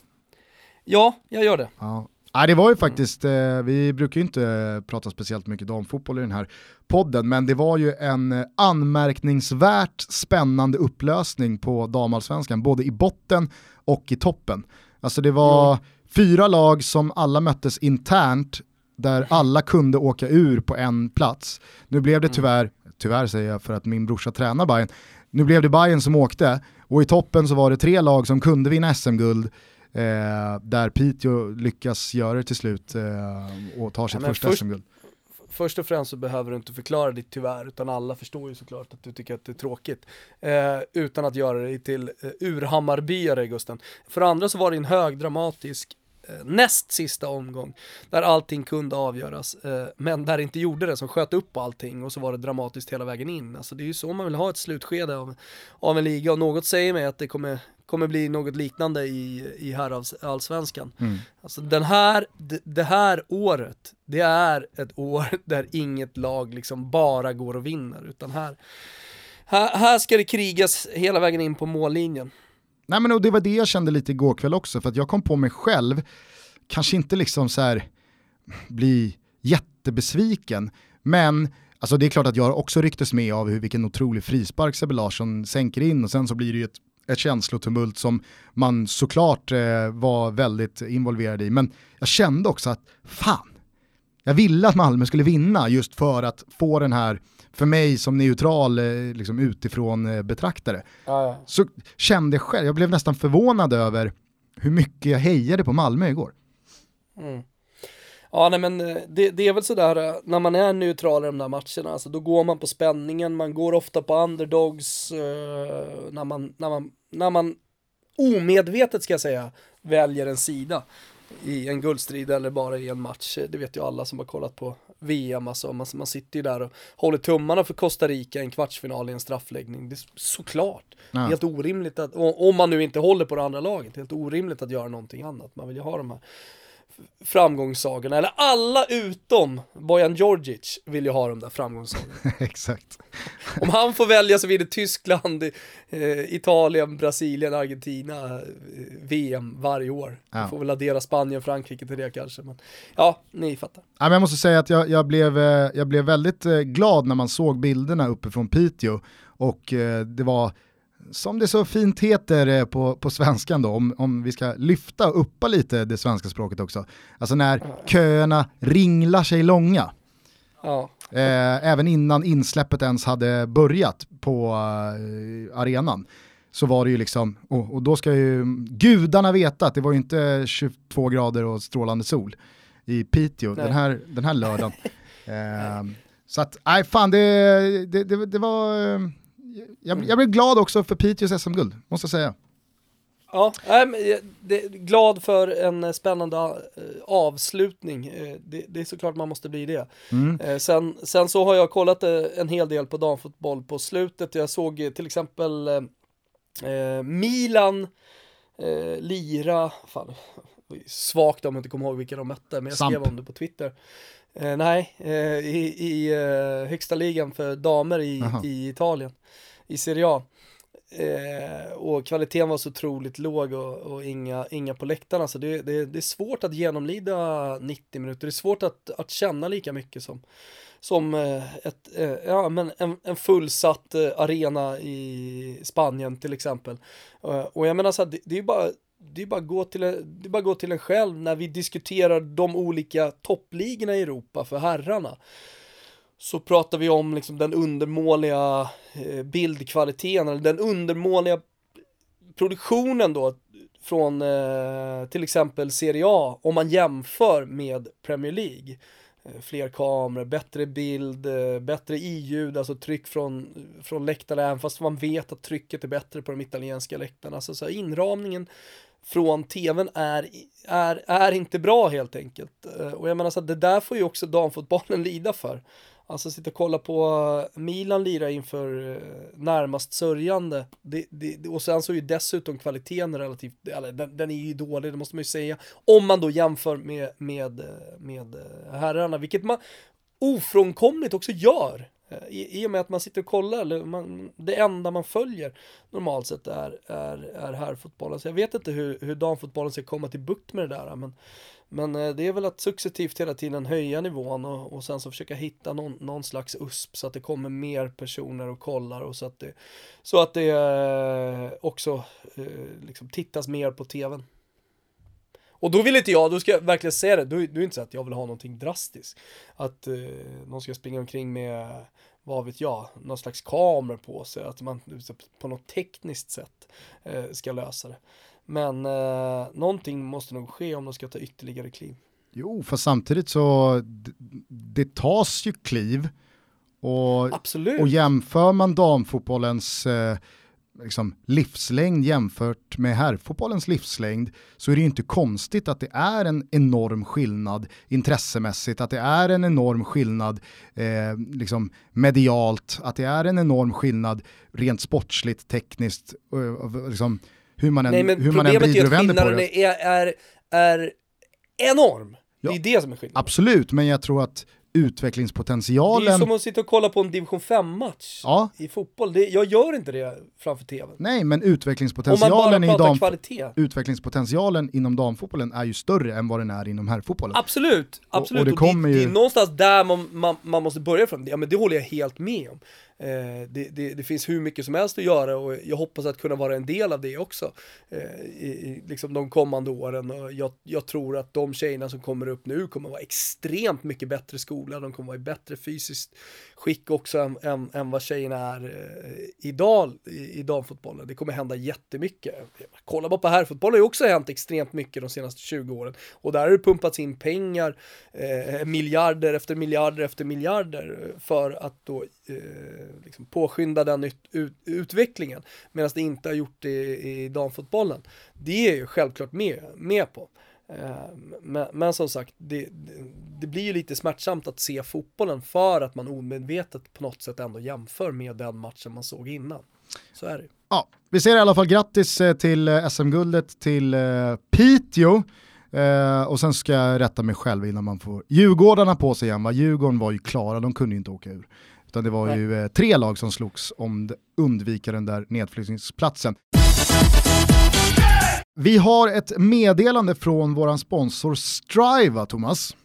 Ja, jag gör det. Ja. Nej, det var ju faktiskt, eh, vi brukar ju inte prata speciellt mycket damfotboll i den här podden, men det var ju en anmärkningsvärt spännande upplösning på damallsvenskan, både i botten och i toppen. Alltså det var mm. fyra lag som alla möttes internt, där alla kunde åka ur på en plats. Nu blev det mm. tyvärr, tyvärr säger jag för att min brorsa tränar Bayern, nu blev det Bayern som åkte, och i toppen så var det tre lag som kunde vinna SM-guld, Eh, där Piteå lyckas göra det till slut eh, och tar sitt ja, första SM-guld. Först och främst så behöver du inte förklara det tyvärr, utan alla förstår ju såklart att du tycker att det är tråkigt. Eh, utan att göra det till eh, urhammarbyare Gusten. För andra så var det en högdramatisk eh, näst sista omgång där allting kunde avgöras eh, men där det inte gjorde det som sköt upp allting och så var det dramatiskt hela vägen in. Alltså det är ju så man vill ha ett slutskede av, av en liga och något säger mig att det kommer kommer bli något liknande i, i herrallsvenskan. Mm. Alltså den här, det, det här året, det är ett år där inget lag liksom bara går och vinner, utan här, här, här ska det krigas hela vägen in på mållinjen. Nej men och det var det jag kände lite igår kväll också, för att jag kom på mig själv, kanske inte liksom så här bli jättebesviken, men Alltså det är klart att jag också rycktes med av hur, vilken otrolig frispark Sebbe Larsson sänker in och sen så blir det ju ett ett känslotumult som man såklart eh, var väldigt involverad i. Men jag kände också att fan, jag ville att Malmö skulle vinna just för att få den här, för mig som neutral eh, liksom utifrån eh, betraktare, ja, ja. så kände jag själv, jag blev nästan förvånad över hur mycket jag hejade på Malmö igår. Mm. Ja, nej men det, det, är väl sådär när man är neutral i de där matcherna, alltså då går man på spänningen, man går ofta på underdogs, eh, när, man, när, man, när man omedvetet ska jag säga väljer en sida. i en guldstrid eller bara i en match. Det vet ju alla som har kollat på VM, alltså man, man sitter ju där och håller tummarna för Costa Rica i en kvartsfinal i en straffläggning. Det är såklart. Ja. Helt orimligt att, om man nu inte håller på det andra laget, helt orimligt att göra någonting annat. Man vill ju ha de här framgångssagorna, eller alla utom Bojan Djordjic vill ju ha de där framgångssagorna. Exakt. Om han får välja så blir det Tyskland, eh, Italien, Brasilien, Argentina, eh, VM varje år. Ja. Vi får väl addera Spanien, Frankrike till det kanske. Men ja, ni fattar. Ja, men jag måste säga att jag, jag, blev, eh, jag blev väldigt glad när man såg bilderna uppifrån Piteå och eh, det var som det så fint heter eh, på, på svenskan då, om, om vi ska lyfta och uppa lite det svenska språket också. Alltså när köerna ringlar sig långa. Ja. Eh, även innan insläppet ens hade börjat på eh, arenan så var det ju liksom, och, och, då ska ju gudarna veta att det var ju inte 22 grader och strålande sol i Piteå den här, den här lördagen. eh, så att, nej fan det, det, det, det var eh, jag, jag blev glad också för Piteås SM-guld, måste jag säga. Ja, äh, det, glad för en spännande äh, avslutning. Det, det, är såklart man måste bli det. Mm. Sen, sen så har jag kollat en hel del på damfotboll på slutet. Jag såg till exempel Milan lira, fan, svagt om jag inte kommer ihåg vilka de mötte, men jag Samp. skrev om det på Twitter. nej, i, i högsta ligan för damer i, i Italien i Serie A. Eh, och kvaliteten var så otroligt låg och, och, inga, inga på läktarna så det, det, det, är svårt att genomlida 90 minuter, det är svårt att, att känna lika mycket som, som eh, ett, eh, ja, men en, en fullsatt eh, arena i Spanien till exempel. Eh, och jag menar så här, det, det är bara det är bara gå till det är bara gå till en själv när vi diskuterar de olika toppligorna i Europa för herrarna så pratar vi om liksom den undermåliga eh, bildkvaliteten, eller den undermåliga produktionen då från eh, till exempel Serie A om man jämför med Premier League. Eh, fler kameror, bättre bild, bättre i-ljud, alltså tryck från, från läktarna, även fast man vet att trycket är bättre på de italienska läktarna. Alltså, så inramningen från tvn är, är, är inte bra helt enkelt. Och jag menar så att det där får ju också damfotbollen lida för. Alltså sitta och kolla på eh, Milan lira inför eh, närmast sörjande. Det, det, och sen så är ju dessutom kvaliteten relativt, eller den, den, är ju dålig, det måste man ju säga. Om man då jämför med, med, eh, med herrarna, vilket man ofrånkomligt också gör. I, I och med att man sitter och kollar, eller man, det enda man följer normalt sett är, är, är herrfotbollen. Så jag vet inte hur, hur damfotbollen ska komma till bukt med det där. Men men eh, det är väl att successivt hela tiden höja nivån och, och sen så försöka hitta någon, någon slags USP så att det kommer mer personer och kollar och så att det, så att det eh, också eh, liksom tittas mer på tvn. Och då vill inte jag, då ska jag verkligen säga det, då, då är det inte så att jag vill ha någonting drastiskt. Att eh, någon ska springa omkring med, vad vet jag, någon slags kameror på sig, att man liksom, på något tekniskt sätt eh, ska lösa det. Men eh, någonting måste nog ske om de ska ta ytterligare kliv. Jo, för samtidigt så det tas ju kliv och, Absolut. och jämför man damfotbollens eh, liksom, livslängd jämfört med herrfotbollens livslängd så är det ju inte konstigt att det är en enorm skillnad intressemässigt, att det är en enorm skillnad eh, liksom medialt, att det är en enorm skillnad rent sportsligt, tekniskt, eh, liksom, hur man än, Nej, men hur man än vrider och vänder på det. Är, är, är enorm. Ja, det är det som är skillnaden. Absolut, men jag tror att utvecklingspotentialen... Det är som att sitta och kolla på en division 5-match ja. i fotboll. Det, jag gör inte det framför tv. Nej, men utvecklingspotentialen, i dam, utvecklingspotentialen inom damfotbollen är ju större än vad den är inom herrfotbollen. Absolut, absolut. Och, och det, och det, ju... det, är någonstans där man, man, man måste börja ifrån. Ja, men det håller jag helt med om. Eh, det, det, det, finns hur mycket som helst att göra och jag hoppas att kunna vara en del av det också. Eh, i, i, liksom de kommande åren och jag, jag, tror att de tjejerna som kommer upp nu kommer vara extremt mycket bättre skola, de kommer vara i bättre fysiskt skick också än, än, än vad tjejerna är eh, idag i, i damfotbollen. Det kommer hända jättemycket. Kolla bara på herrfotboll, det har ju också hänt extremt mycket de senaste 20 åren och där har det pumpats in pengar, eh, miljarder efter miljarder efter miljarder eh, för att då eh, liksom påskynda den ut, ut, utvecklingen medan det inte har gjort det i, i damfotbollen. Det är ju självklart med, med på. Men, men, som sagt, det, det, blir ju lite smärtsamt att se fotbollen för att man omedvetet på något sätt ändå jämför med den matchen man såg innan. Så är det Ja, vi säger i alla fall grattis till SM-guldet till Piteå. Eh, och sen ska jag rätta mig själv innan man får Djurgårdarna på sig igen. Va? Djurgården var ju klara, de kunde ju inte åka ur. Utan det var Nej. ju eh, tre lag som slogs om undvika den där nedflyttningsplatsen. Vi har ett meddelande från vår sponsor Striva, Thomas.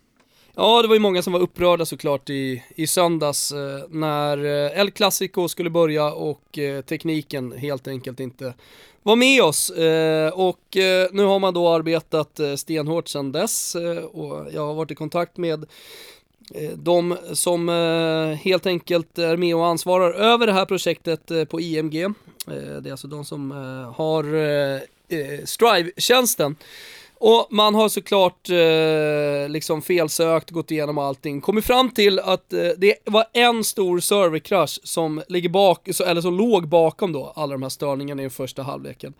Ja, det var ju många som var upprörda såklart i, i söndags eh, när eh, El Clasico skulle börja och eh, tekniken helt enkelt inte var med oss. Eh, och eh, nu har man då arbetat eh, stenhårt sedan dess eh, och jag har varit i kontakt med eh, de som eh, helt enkelt är med och ansvarar över det här projektet på IMG. Det är alltså de som har Eh, Strive-tjänsten. Och man har såklart eh, liksom felsökt, gått igenom allting, kommit fram till att eh, det var en stor serverkrasch som, ligger bak, eller som låg bakom då alla de här störningarna i första halvleken.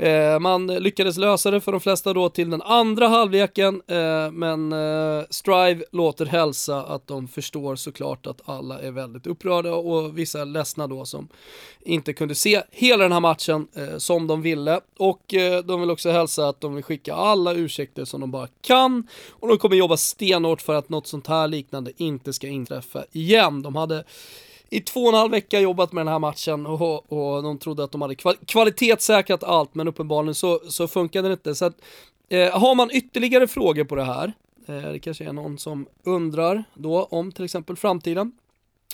Eh, man lyckades lösa det för de flesta då till den andra halvleken, eh, men eh, Strive låter hälsa att de förstår såklart att alla är väldigt upprörda och vissa är ledsna då som inte kunde se hela den här matchen som de ville. Och de vill också hälsa att de vill skicka alla ursäkter som de bara kan och de kommer jobba stenhårt för att något sånt här liknande inte ska inträffa igen. De hade i två och en halv vecka jobbat med den här matchen och, och de trodde att de hade kval kvalitetssäkrat allt men uppenbarligen så, så funkade det inte. Så att, eh, har man ytterligare frågor på det här, eh, det kanske är någon som undrar då om till exempel framtiden,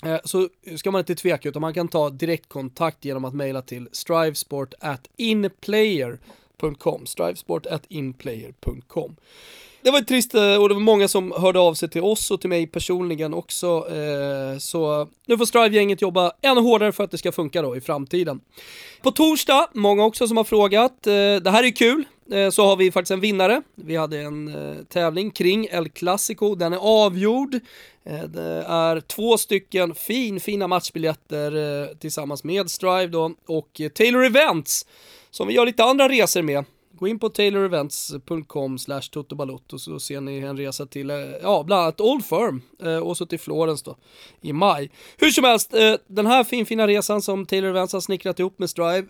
eh, så ska man inte tveka utan man kan ta direktkontakt genom att mejla till strivesport at inplayer.com strivesport at inplayer.com det var trist eh, och det var många som hörde av sig till oss och till mig personligen också. Eh, så nu får Strive-gänget jobba ännu hårdare för att det ska funka då i framtiden. På torsdag, många också som har frågat, eh, det här är kul, eh, så har vi faktiskt en vinnare. Vi hade en eh, tävling kring El Clasico, den är avgjord. Det är två stycken fin, fina matchbiljetter tillsammans med Strive då och Taylor Events som vi gör lite andra resor med. Gå in på taylorevents.com slash totobalotto så ser ni en resa till, eh, ja, bland annat Old Firm eh, och så till Florens då i maj. Hur som helst, eh, den här finfina resan som Taylor Events har snickrat ihop med Strive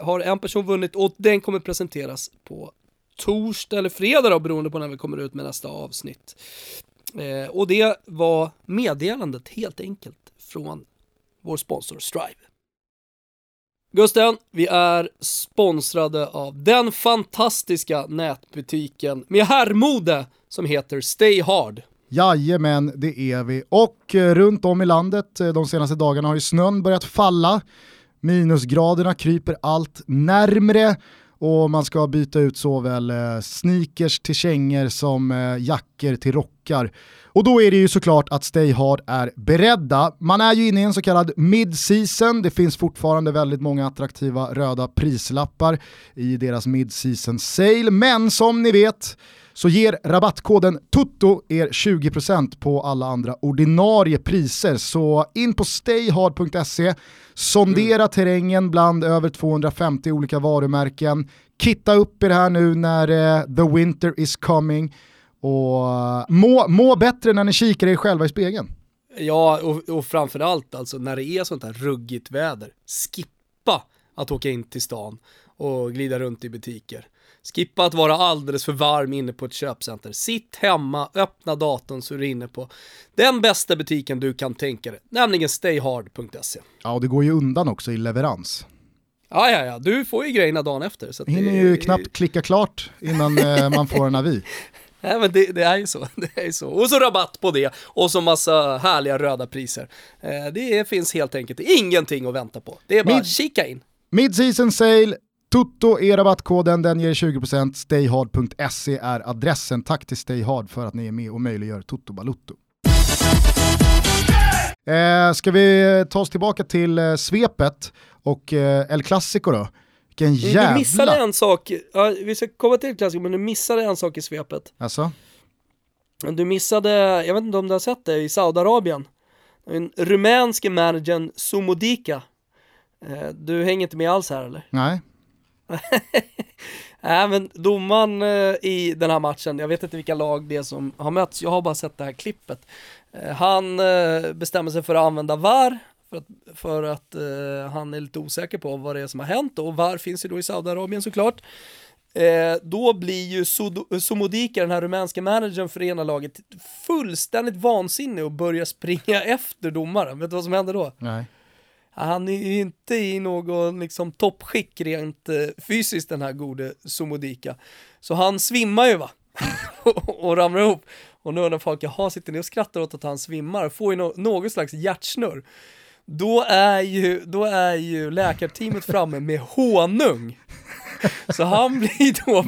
har en person vunnit och den kommer presenteras på torsdag eller fredag då, beroende på när vi kommer ut med nästa avsnitt. och det var meddelandet helt enkelt från vår sponsor Strive. Gusten, vi är sponsrade av den fantastiska nätbutiken med herrmode som heter Stay Hard. Jajamän, det är vi. Och eh, runt om i landet eh, de senaste dagarna har ju snön börjat falla. Minusgraderna kryper allt närmre och man ska byta ut såväl eh, sneakers till kängor som jackor till rockar. Och då är det ju såklart att Stay Hard är beredda. Man är ju inne i en så kallad mid-season, det finns fortfarande väldigt många attraktiva röda prislappar i deras mid-season sale, men som ni vet så ger rabattkoden TUTTO er 20% på alla andra ordinarie priser. Så in på stayhard.se, sondera mm. terrängen bland över 250 olika varumärken, kitta upp er här nu när uh, the winter is coming och må, må bättre när ni kikar er själva i spegeln. Ja, och, och framförallt alltså när det är sånt här ruggigt väder, skippa att åka in till stan och glida runt i butiker. Skippa att vara alldeles för varm inne på ett köpcenter. Sitt hemma, öppna datorn så är du inne på den bästa butiken du kan tänka dig, nämligen stayhard.se. Ja, och det går ju undan också i leverans. Ja, ja, ja, du får ju grejerna dagen efter. Så hinner det... ju knappt klicka klart innan eh, man får en avi. Nej men det, det, är ju så, det är så. Och så rabatt på det och så massa härliga röda priser. Eh, det finns helt enkelt ingenting att vänta på. Det är bara Mid kika in. Mid-season sale, Tutto är rabattkoden, den ger 20%, stayhard.se är adressen. Tack till Stayhard för att ni är med och möjliggör Toto Balutto. Eh, ska vi ta oss tillbaka till eh, svepet och eh, El Clasico då? Vilken jävla... Du missade en sak, ja, vi ska komma till klassiker, men du missade en sak i svepet. Alltså? Du missade, jag vet inte om du har sett det, i Saudiarabien. Den rumänske managern Sumodika. Eh, du hänger inte med alls här eller? Nej. Nej men domaren eh, i den här matchen, jag vet inte vilka lag det är som har mötts, jag har bara sett det här klippet. Eh, han bestämmer sig för att använda VAR, för att, för att eh, han är lite osäker på vad det är som har hänt och VAR finns ju då i Saudiarabien såklart. Eh, då blir ju Somodika, den här rumänska managern för ena laget, fullständigt vansinnig och börjar springa efter domaren. Vet du vad som händer då? Nej. Han är ju inte i någon liksom toppskick rent eh, fysiskt den här gode Somodika. Så han svimmar ju va, och ramlar ihop. Och nu när folk, jaha, sitter ni och skrattar åt att han svimmar, får ju no något slags hjärtsnurr. Då är ju, då är ju läkarteamet framme med honung så han blir då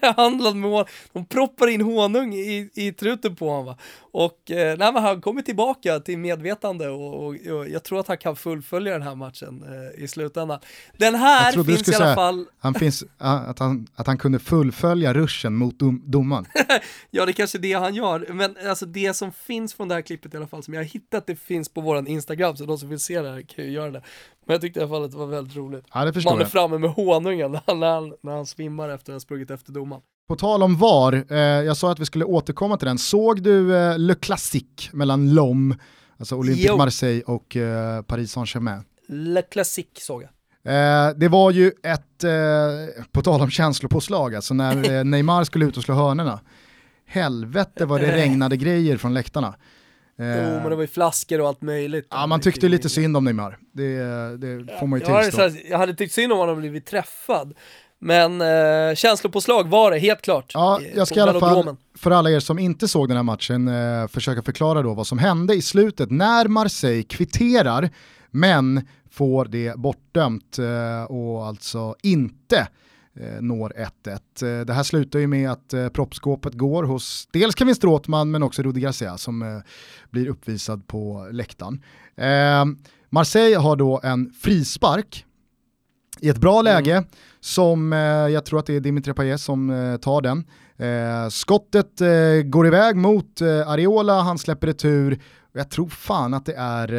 behandlad med. De proppar in honung i, i truten på honom. Va? Och eh, nej, han kommer tillbaka till medvetande och, och, och, jag tror att han kan fullfölja den här matchen eh, i slutändan. Den här finns i alla säga, fall... Han finns, att, han, att han kunde fullfölja ruschen mot dom, domaren. ja, det är kanske är det han gör. Men alltså det som finns från det här klippet i alla fall, som jag har hittat, det finns på vår Instagram, så de som vill se det här kan ju göra det. Men jag tyckte i alla fall att det var väldigt roligt. Ja, det förstår Man är framme med honungen när han, när han, när han svimmar efter att ha sprungit efter domaren. På tal om VAR, eh, jag sa att vi skulle återkomma till den. Såg du eh, Le Classique mellan LOM, alltså Olympique jo. Marseille och eh, Paris Saint-Germain? Le Classique såg jag. Eh, det var ju ett, eh, på tal om känslopåslag, alltså när eh, Neymar skulle ut och slå hörnerna. Helvete vad det regnade grejer från läktarna. Eh, jo, men det var ju flaskor och allt möjligt. Ja, man tyckte lite synd om Neymar. Det, det får man ju tillstå. Jag, jag hade tyckt synd om honom blivit träffad. Men eh, känslopåslag var det, helt klart. Ja, jag ska i alla fall, för alla er som inte såg den här matchen, eh, försöka förklara då vad som hände i slutet när Marseille kvitterar, men får det bortdömt eh, och alltså inte eh, når 1-1. Eh, det här slutar ju med att eh, proppskåpet går hos dels Kevin Stråtman men också Rudi Garcia som eh, blir uppvisad på läktaren. Eh, Marseille har då en frispark i ett bra läge mm. som eh, jag tror att det är Dimitri Payet som eh, tar den. Eh, skottet går iväg mot Areola, han släpper retur jag tror fan att det är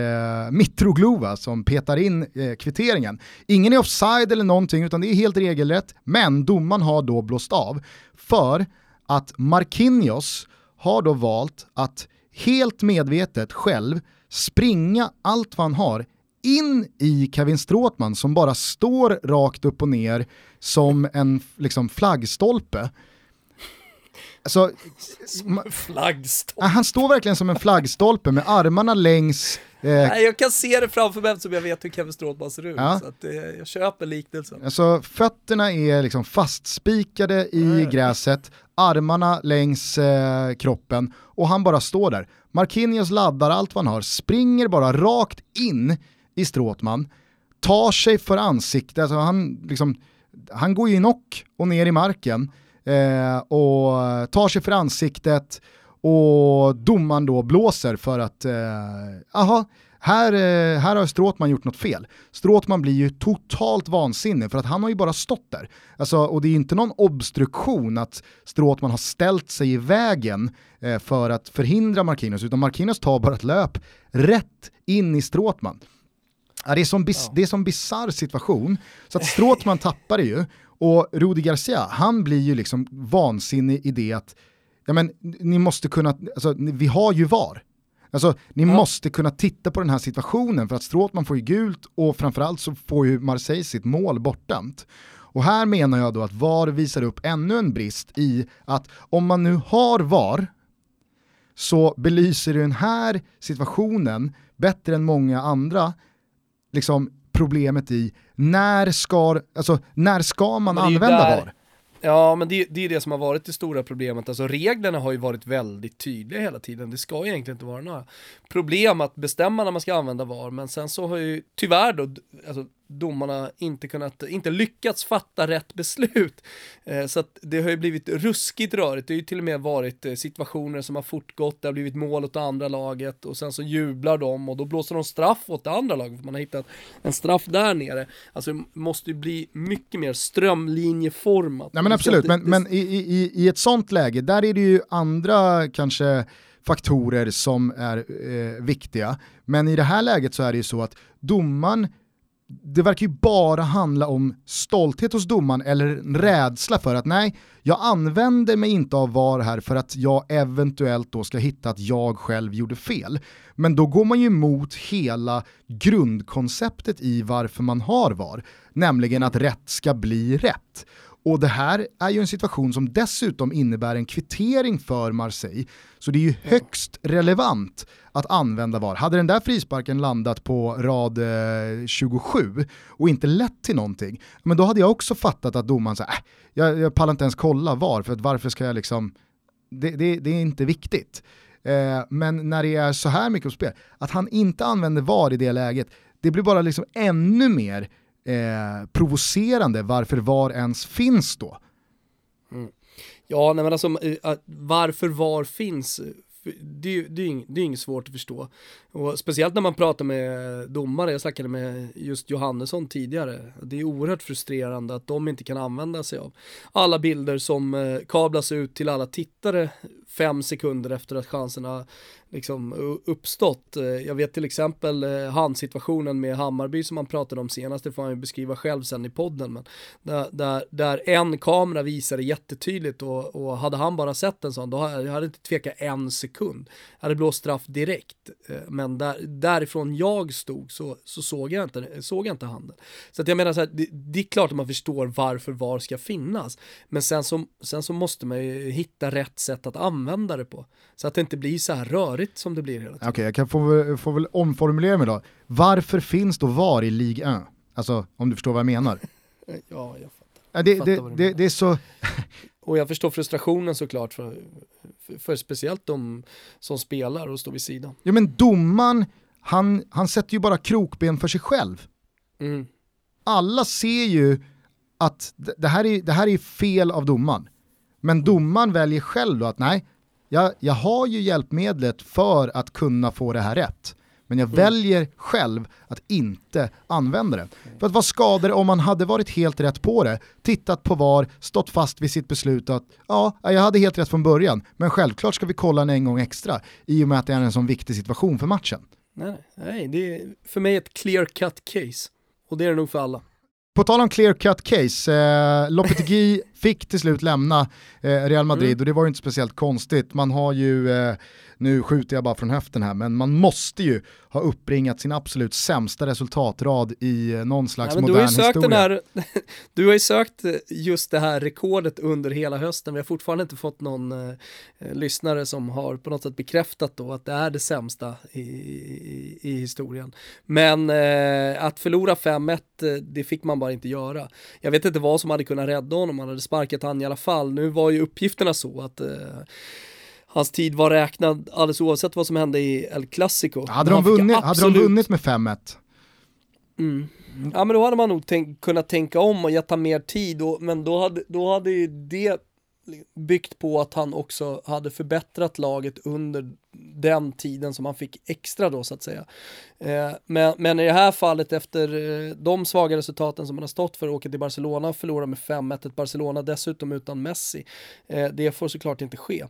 eh, Mitroglova som petar in eh, kvitteringen. Ingen är offside eller någonting utan det är helt regelrätt, men domaren har då blåst av för att Marquinhos har då valt att helt medvetet själv springa allt vad han har in i Kevin Stråtman som bara står rakt upp och ner som en liksom, flaggstolpe. Alltså, flaggstolpe. Han står verkligen som en flaggstolpe med armarna längs Eh, Nej, jag kan se det framför mig eftersom jag vet hur Kevin Stråtman ser ut. Ja. Så att, eh, jag köper liknelsen. Alltså, fötterna är liksom fastspikade i mm. gräset, armarna längs eh, kroppen och han bara står där. Marquinhos laddar allt vad han har, springer bara rakt in i Stråtman, tar sig för ansiktet, alltså han, liksom, han går ju knock och ner i marken eh, och tar sig för ansiktet och domaren då blåser för att, eh, här, eh, här har Stråtman gjort något fel. Stråtman blir ju totalt vansinnig för att han har ju bara stått där. Alltså, och det är inte någon obstruktion att Stråtman har ställt sig i vägen eh, för att förhindra Marquinhos, utan Marquinhos tar bara ett löp rätt in i Stråtman. Ja, det är som bis- ja. bisarr situation, så att Stråtman tappar det ju, och Rudi Garcia, han blir ju liksom vansinnig i det att, ja men ni måste kunna, alltså vi har ju VAR. Alltså ni ja. måste kunna titta på den här situationen för att Stråtman får ju gult och framförallt så får ju Marseille sitt mål bortdömt. Och här menar jag då att VAR visar upp ännu en brist i att om man nu har VAR så belyser den här situationen bättre än många andra liksom problemet i när ska, alltså, när ska man använda VAR? Ja, men det, det är det som har varit det stora problemet. Alltså reglerna har ju varit väldigt tydliga hela tiden. Det ska egentligen inte vara några problem att bestämma när man ska använda VAR, men sen så har ju tyvärr då, alltså domarna inte kunnat, inte lyckats fatta rätt beslut. Eh, så att det har ju blivit ruskigt rörigt. Det har ju till och med varit eh, situationer som har fortgått, det har blivit mål åt andra laget och sen så jublar de och då blåser de straff åt det andra laget för man har hittat en straff där nere. Alltså det måste ju bli mycket mer strömlinjeformat. Nej men absolut, men, men i, i, i ett sånt läge, där är det ju andra kanske faktorer som är eh, viktiga. Men i det här läget så är det ju så att domaren det verkar ju bara handla om stolthet hos domaren eller rädsla för att nej, jag använder mig inte av VAR här för att jag eventuellt då ska hitta att jag själv gjorde fel. Men då går man ju emot hela grundkonceptet i varför man har VAR, nämligen att rätt ska bli rätt. Och det här är ju en situation som dessutom innebär en kvittering för Marseille. Så det är ju högst relevant att använda VAR. Hade den där frisparken landat på rad eh, 27 och inte lett till någonting, men då hade jag också fattat att domaren säger, äh, jag, jag pallar inte ens kolla VAR, för att varför ska jag liksom, det, det, det är inte viktigt. Eh, men när det är så här mycket spel, att han inte använder VAR i det läget, det blir bara liksom ännu mer eh, provocerande varför VAR ens finns då. Mm. Ja, nej men alltså eh, varför VAR finns, eh, det, det, är, det är inget svårt att förstå. Och speciellt när man pratar med domare, jag snackade med just Johannesson tidigare, det är oerhört frustrerande att de inte kan använda sig av alla bilder som eh, kablas ut till alla tittare fem sekunder efter att chanserna liksom uppstått. Eh, jag vet till exempel eh, handsituationen med Hammarby som han pratade om senast, det får han ju beskriva själv sen i podden, men där, där, där en kamera visade jättetydligt och, och hade han bara sett en sån, då hade jag inte tvekat en sekund. Jag hade blåst straff direkt, eh, men där, därifrån jag stod så, så såg, jag inte, såg jag inte handen. Så att jag menar så här, det, det, är klart att man förstår varför VAR ska finnas, men sen så, sen så måste man ju hitta rätt sätt att använda det på, så att det inte blir så här rörigt rörigt som det blir hela tiden. Okej, okay, jag kan få, få väl omformulera mig då. Varför finns då VAR i Ligue 1? Alltså om du förstår vad jag menar. ja, jag fattar. Det, jag fattar det, det, det, är så... och jag förstår frustrationen såklart för, för, för, speciellt de som spelar och står vid sidan. Ja men domaren, han, han sätter ju bara krokben för sig själv. Mm. Alla ser ju att det här, är, det här är fel av domaren. Men domaren väljer själv då att nej, jag, jag har ju hjälpmedlet för att kunna få det här rätt. Men jag mm. väljer själv att inte använda det. För att vad skadar det om man hade varit helt rätt på det, tittat på VAR, stått fast vid sitt beslut att ja, jag hade helt rätt från början, men självklart ska vi kolla en, en gång extra i och med att det är en sån viktig situation för matchen. Nej, nej det är för mig ett clear cut case. Och det är det nog för alla. På tal om clear cut case, eh, Lopetegui fick till slut lämna eh, Real Madrid mm. och det var ju inte speciellt konstigt. Man har ju eh, nu skjuter jag bara från höften här, men man måste ju ha uppringat sin absolut sämsta resultatrad i eh, någon slags ja, modern du har ju sökt historia. Här, du har ju sökt eh, just det här rekordet under hela hösten, vi har fortfarande inte fått någon eh, lyssnare som har på något sätt bekräftat då att det är det sämsta i, i, i historien. Men eh, att förlora 5-1, eh, det fick man bara inte göra. Jag vet inte vad som hade kunnat rädda honom, man hade sparkat han i alla fall. Nu var ju uppgifterna så att eh, hans tid var räknad alldeles oavsett vad som hände i El Clasico. Hade de, vunnit, absolut... hade de vunnit med 5-1? Mm. Ja men då hade man nog tänk, kunnat tänka om och gett mer tid, och, men då hade, då hade ju det byggt på att han också hade förbättrat laget under den tiden som han fick extra då så att säga. Eh, men, men, i det här fallet efter eh, de svaga resultaten som han har stått för, åka till Barcelona och förlora med 5-1, ett Barcelona dessutom utan Messi, eh, det får såklart inte ske.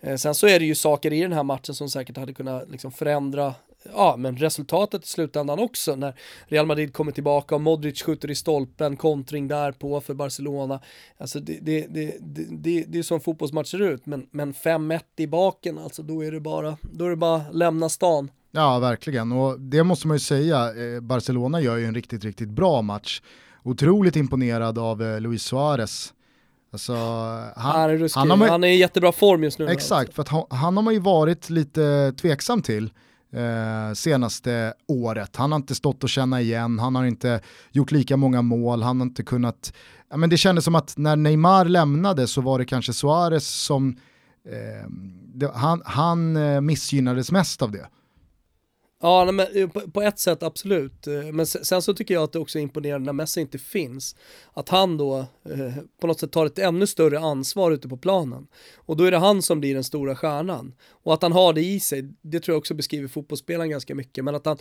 Eh, sen så är det ju saker i den här matchen som säkert hade kunnat liksom förändra ja, men resultatet i slutändan också när Real Madrid kommer tillbaka och Modric skjuter i stolpen, kontring där på för Barcelona. Alltså det, det, det, det, det är som fotbollsmatch ser ut, men, men 5-1 i baken, alltså då är det bara, då är det bara lämna stan. Ja, verkligen. Och det måste man ju säga, eh, Barcelona gör ju en riktigt, riktigt bra match. Otroligt imponerad av eh, Luis Suarez. Alltså, han, han, är han, har man, han är i jättebra form just nu. Exakt, för att han, han har man ju varit lite tveksam till eh, senaste året. Han har inte stått och känna igen, han har inte gjort lika många mål, han har inte kunnat... Ja, men det kändes som att när Neymar lämnade så var det kanske Suarez som... Eh, det, han, han eh, missgynnades mest av det. Ja, men eh, på ett sätt absolut. Eh, men sen så tycker jag att det också är imponerande när Messi inte finns. Att han då eh, på något sätt tar ett ännu större ansvar ute på planen. Och då är det han som blir den stora stjärnan. Och att han har det i sig, det tror jag också beskriver fotbollsspelaren ganska mycket. Men att han,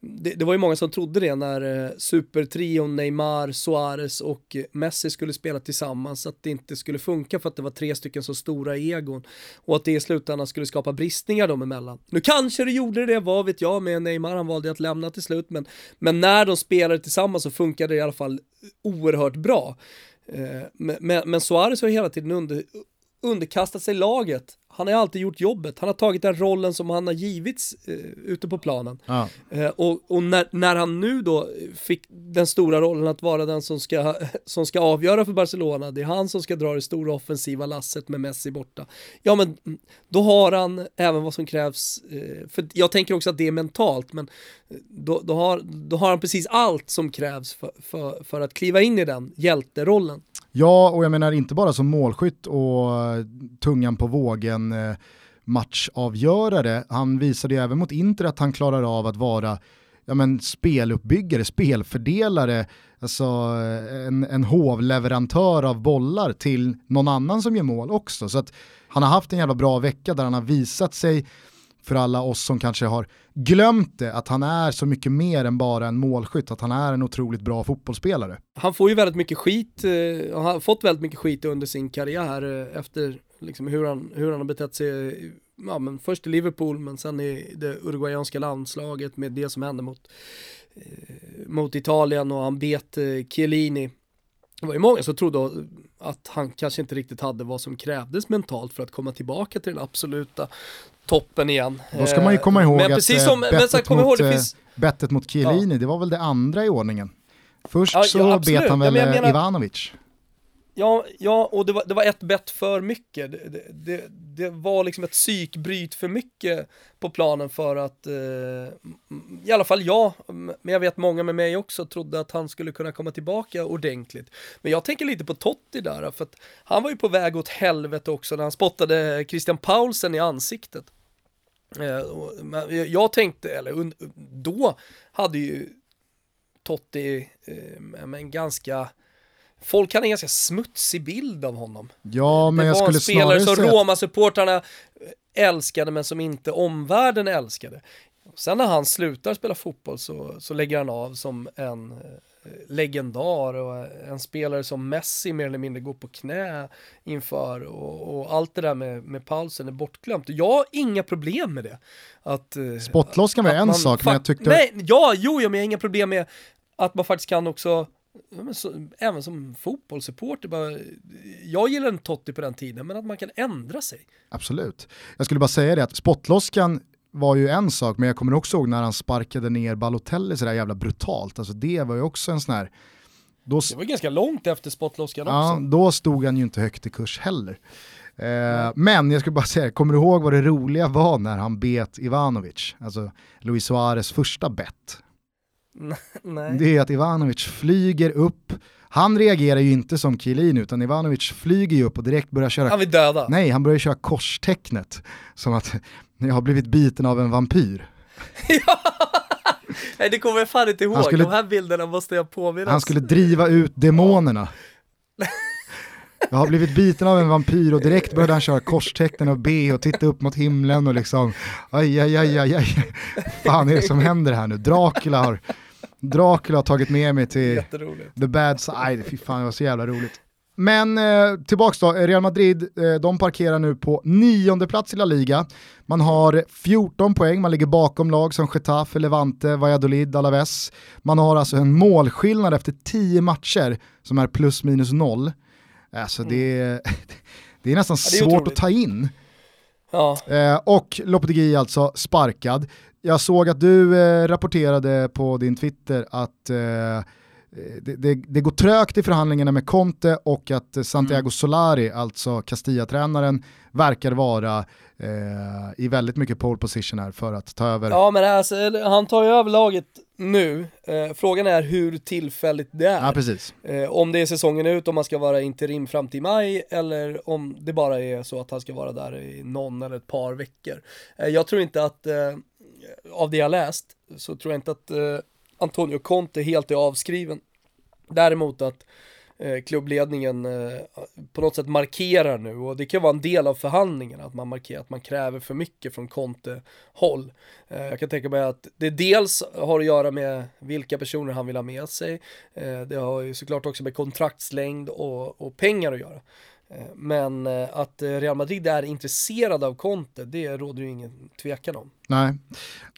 det, det var ju många som trodde det när eh, supertrion Neymar, Suarez och Messi skulle spela tillsammans. Att det inte skulle funka för att det var tre stycken så stora egon. Och att det i slutändan skulle skapa bristningar dem emellan. Nu kanske det gjorde det, vad vet jag, men med Neymar, han valde att lämna till slut, men, men när de spelade tillsammans så funkade det i alla fall oerhört bra. Eh, men, men, men Suarez har hela tiden under, underkastat sig laget han har alltid gjort jobbet. Han har tagit den rollen som han har givits eh, ute på planen. Ja. Eh, och, och när, när, han nu då fick den stora rollen att vara den som ska, som ska avgöra för Barcelona, det är han som ska dra det stora offensiva lasset med Messi borta. Ja men då har han även vad som krävs, eh, för jag tänker också att det är mentalt, men då, då, har, då har han precis allt som krävs för, för, för att kliva in i den hjälterollen. Ja, och jag menar inte bara som målskytt och eh, tungan på vågen eh, matchavgörare. Han visade ju även mot Inter att han klarar av att vara ja, men, speluppbyggare, spelfördelare, alltså eh, en, en hovleverantör av bollar till någon annan som gör mål också. Så att han har haft en jävla bra vecka där han har visat sig för alla oss som kanske har glömt det, att han är så mycket mer än bara en målskytt, att han är en otroligt bra fotbollsspelare. Han får ju väldigt mycket skit, eh, och han har fått väldigt mycket skit under sin karriär eh, efter liksom hur, han, hur han har betett sig, ja, men först i Liverpool men sen i det uruguayanska landslaget med det som hände mot, eh, mot Italien och han bet Chiellini. Det var ju många som trodde att han kanske inte riktigt hade vad som krävdes mentalt för att komma tillbaka till den absoluta toppen igen. Då ska man ju komma ihåg men att precis som, bettet, men, mot, ihåg, det finns... bettet mot Chiellini, ja. det var väl det andra i ordningen. Först ja, så ja, bet han väl menar, Ivanovic. Ja, ja och det var, det var ett bett för mycket. Det, det, det, var liksom ett psykbryt för mycket på planen för att, eh, i alla fall jag, men jag vet många med mig också, trodde att han skulle kunna komma tillbaka ordentligt. Men jag tänker lite på Totti där, för att han var ju på väg åt helvete också när han spottade Christian Paulsen i ansiktet. Eh, jag tänkte, eller då hade ju Totti eh, en ganska Folk hade en ganska smutsig bild av honom. Ja, men jag skulle Det var en spelare som Roma-supportrarna älskade men som inte omvärlden älskade. Sen när han slutar spela fotboll så, så lägger han av som en Eh, legendar och en spelare som Messi mer eller mindre går på knä inför och, och allt det där med, med Paulsen är bortglömt. Jag har inga problem med det. Att, eh, Spottlosskan var en sak, men jag tyckte... Nej, ja, jo, men jag har inga problem med att man faktiskt kan också Ja, så, även som fotbollssupporter, bara, jag gillade en Totti på den tiden, men att man kan ändra sig. Absolut. Jag skulle bara säga det att spottlosskan var ju en sak, men jag kommer också ihåg när han sparkade ner Balotelli sådär jävla brutalt. Alltså det var ju också en sån här... Då, det var ganska långt efter spottloskan ja, också. Då stod han ju inte högt i kurs heller. Eh, men jag skulle bara säga, kommer du ihåg vad det roliga var när han bet Ivanovic? Alltså Luis Suarez första bett. Nej. Det är att Ivanovic flyger upp, han reagerar ju inte som Kielin utan Ivanovic flyger ju upp och direkt börjar köra... Han vill döda. Nej, han börjar köra korstecknet. Som att jag har blivit biten av en vampyr. Nej det kommer jag fan inte ihåg, skulle, de här bilderna måste jag påminna Han skulle driva ut demonerna. Jag har blivit biten av en vampyr och direkt började han köra korstecknen och be och titta upp mot himlen och liksom aj, aj, aj, aj, aj. fan är det som händer här nu? Dracula har, Dracula har tagit med mig till the bad side, fy fan det var så jävla roligt. Men eh, tillbaks då, Real Madrid, eh, de parkerar nu på nionde plats i La Liga. Man har 14 poäng, man ligger bakom lag som Getafe, Levante, Valladolid, Alaves. Man har alltså en målskillnad efter 10 matcher som är plus minus noll. Alltså mm. det, är, det är nästan ja, det är svårt otroligt. att ta in. Ja. Eh, och Lopetegui alltså sparkad. Jag såg att du eh, rapporterade på din Twitter att eh, Eh, det, det, det, går trögt i förhandlingarna med Conte och att Santiago mm. Solari, alltså Castilla-tränaren, verkar vara eh, i väldigt mycket pole position här för att ta över. Ja men alltså, han tar ju över laget nu, eh, frågan är hur tillfälligt det är. Ja, precis. Eh, om det är säsongen ut, om man ska vara interim fram till maj eller om det bara är så att han ska vara där i någon eller ett par veckor. Eh, jag tror inte att, eh, av det jag läst, så tror jag inte att Antonio Conte helt är avskriven. Däremot att eh, Eh, klubbledningen eh, på något sätt markerar nu och det kan vara en del av förhandlingen att man markerar att man kräver för mycket från Conte-håll. Eh, jag kan tänka mig att det dels har att göra med vilka personer han vill ha med sig. Det har ju såklart också med kontraktslängd och, och pengar att göra. Men att Real Madrid är intresserade av Conte, det råder ju ingen tvekan om. Nej,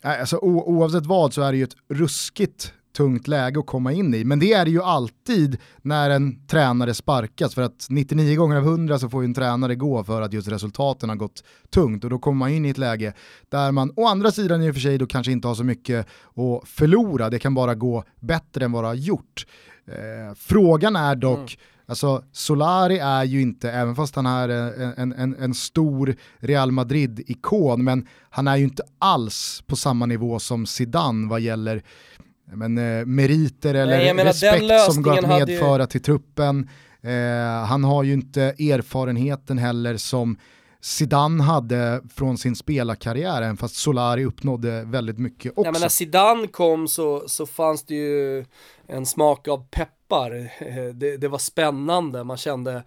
alltså, oavsett vad så är det ju ett ruskigt tungt läge att komma in i. Men det är det ju alltid när en tränare sparkas för att 99 gånger av 100 så får ju en tränare gå för att just resultaten har gått tungt och då kommer man in i ett läge där man å andra sidan i och för sig då kanske inte har så mycket att förlora, det kan bara gå bättre än vad det har gjort. Eh, frågan är dock mm. Alltså Solari är ju inte, även fast han är en, en, en stor Real Madrid-ikon, men han är ju inte alls på samma nivå som Zidane vad gäller men, eh, meriter eller menar, respekt som går att medföra ju... till truppen. Eh, han har ju inte erfarenheten heller som Zidane hade från sin spelarkarriär, även fast Solari uppnådde väldigt mycket också. Ja, men när Zidane kom så, så fanns det ju en smak av peppar. Det, det var spännande, man kände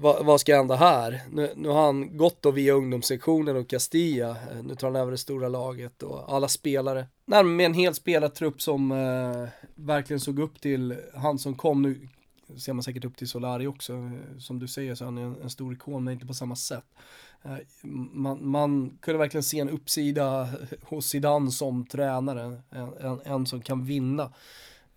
vad, vad ska hända här? Nu, nu har han gått då via ungdomssektionen och Castilla, nu tar han över det stora laget och alla spelare. Nej, med en hel spelartrupp som eh, verkligen såg upp till han som kom. Nu ser man säkert upp till Solari också, som du säger så han är en, en stor ikon men inte på samma sätt. Eh, man, man, kunde verkligen se en uppsida hos Zidane som tränare, en, en, en som kan vinna.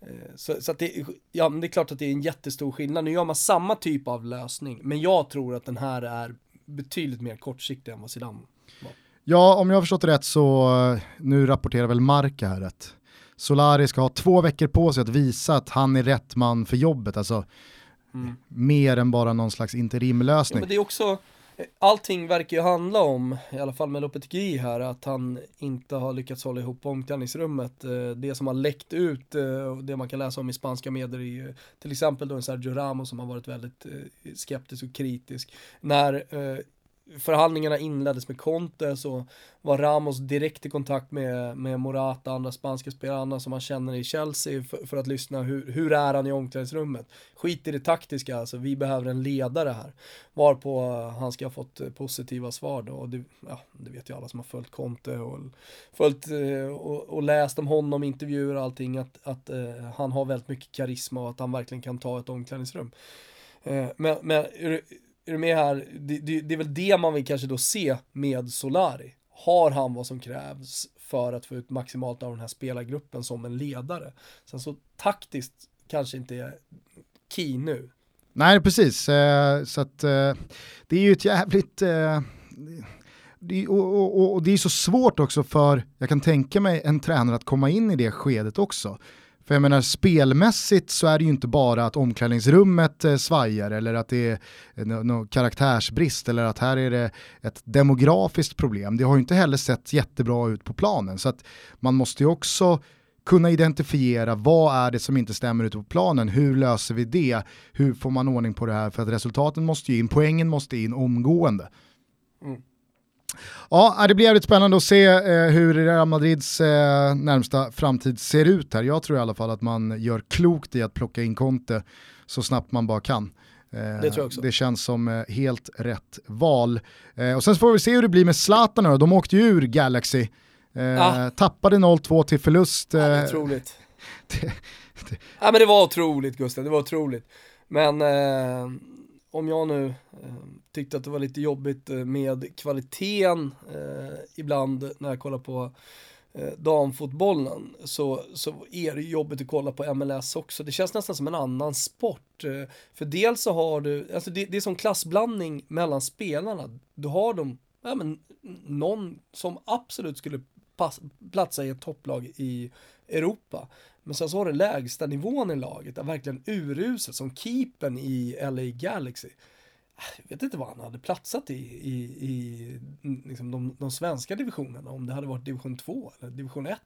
Eh, så, så det, ja, det är klart att det är en jättestor skillnad. Nu gör man samma typ av lösning, men jag tror att den här är betydligt mer kortsiktig än vad Zidane var. Ja, om jag har förstått rätt så, eh, nu rapporterar väl Marca här rätt. Solari ska ha två veckor på sig att visa att han är rätt man för jobbet, alltså mm. mer än bara någon slags interimlösning. Ja, men det är också, allting verkar ju handla om, i alla fall med Lopetegui här, att han inte har lyckats hålla ihop omklädningsrummet. Eh, det som har läckt ut, eh, det man kan läsa om i spanska medier är till exempel då en Sergio Ramos som har varit väldigt eh, skeptisk och kritisk. När förhandlingarna inleddes med Conte så var Ramos direkt i kontakt med, med Morata, andra spanska spelare, andra som han känner i Chelsea för, för, att lyssna hur, hur är han i omklädningsrummet. Skit i det taktiska alltså, vi behöver en ledare här. Varpå eh, han ska ha fått eh, positiva svar då och det, ja, det vet ju alla som har följt Conte och följt eh, och, och läst om honom, intervjuer och allting att, att uh, han har väldigt mycket karisma och att han verkligen kan ta ett omklädningsrum. Uh, men, men är du med här? Det, det, det, är väl det man vill kanske då se med Solari. Har han vad som krävs för att få ut maximalt av den här spelargruppen som en ledare? Sen så taktiskt kanske inte är key nu. Nej, precis. Eh, så att eh, det är ju ett jävligt... Eh, det, och, och, och, det är så svårt också för, jag kan tänka mig en tränare att komma in i det skedet också. För jag menar spelmässigt så är det ju inte bara att omklädningsrummet eh, svajar eller att det är eh, någon karaktärsbrist eller att här är det ett demografiskt problem. Det har ju inte heller sett jättebra ut på planen så att man måste ju också kunna identifiera vad är det som inte stämmer ute på planen, hur löser vi det, hur får man ordning på det här för att resultaten måste ju in, poängen måste in omgående. Mm. Ja, det blir jävligt spännande att se eh, hur Real Madrids eh, närmsta framtid ser ut här. Jag tror i alla fall att man gör klokt i att plocka in Conte så snabbt man bara kan. Eh, det, tror jag också. det känns som eh, helt rätt val. Eh, och sen får vi se hur det blir med Zlatan De åkte ju ur Galaxy. Ah. Tappade 0-2 till förlust. Ja, otroligt. det, det. Ja, men det var otroligt Gustav, det var otroligt. Men om jag nu eh, tyckte att det var lite jobbigt eh, med kvaliteten eh, ibland när jag kollar på eh, damfotbollen så, så är det jobbigt att kolla på MLS också. Det känns nästan som en annan sport. Eh, för dels så har du, alltså det, det är som klassblandning mellan spelarna. Du har de, ja men någon som absolut skulle pass, platsa i ett topplag i Europa. Men sen så har du lägsta nivån i laget, är verkligen uruset som keepen i LA Galaxy ah, jag vet inte vad han hade platsat i, i, i liksom de, de svenska divisionerna, om det hade varit division 2 eller division 1.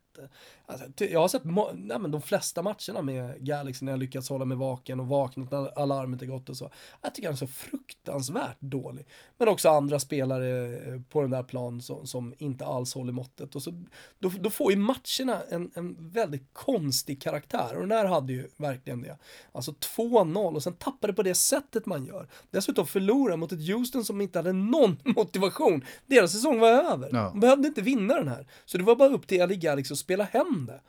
Alltså, jag har sett nej, men de flesta matcherna med Galaxy när jag lyckats hålla mig vaken och vaknat när alarmet är gått och så. Jag tycker han är så fruktansvärt dålig. Men också andra spelare eh, på den där plan som, som inte alls håller måttet. Och så, då, då får ju matcherna en, en väldigt konstig karaktär och den här hade ju verkligen det. Alltså 2-0 och sen tappar det på det sättet man gör. Dessutom för förlora mot ett Houston som inte hade någon motivation. Deras säsong var över. Ja. De behövde inte vinna den här. Så det var bara upp till Ali Galaxy spela hem det.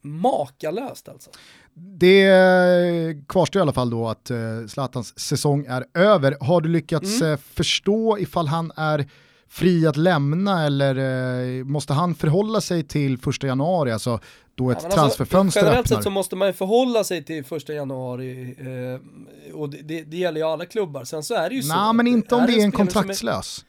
Makalöst alltså. Det kvarstår i alla fall då att eh, Zlatans säsong är över. Har du lyckats Mm. eh, förstå ifall han är fri att lämna eller eh, måste han förhålla sig till första januari, alltså då ett Ja, alltså, transferfönster Generellt öppnar? sett så måste man ju förhålla sig till första januari eh, och det, det, gäller ju alla klubbar. Sen så är det ju så. Nej men inte om det är en kontraktslös.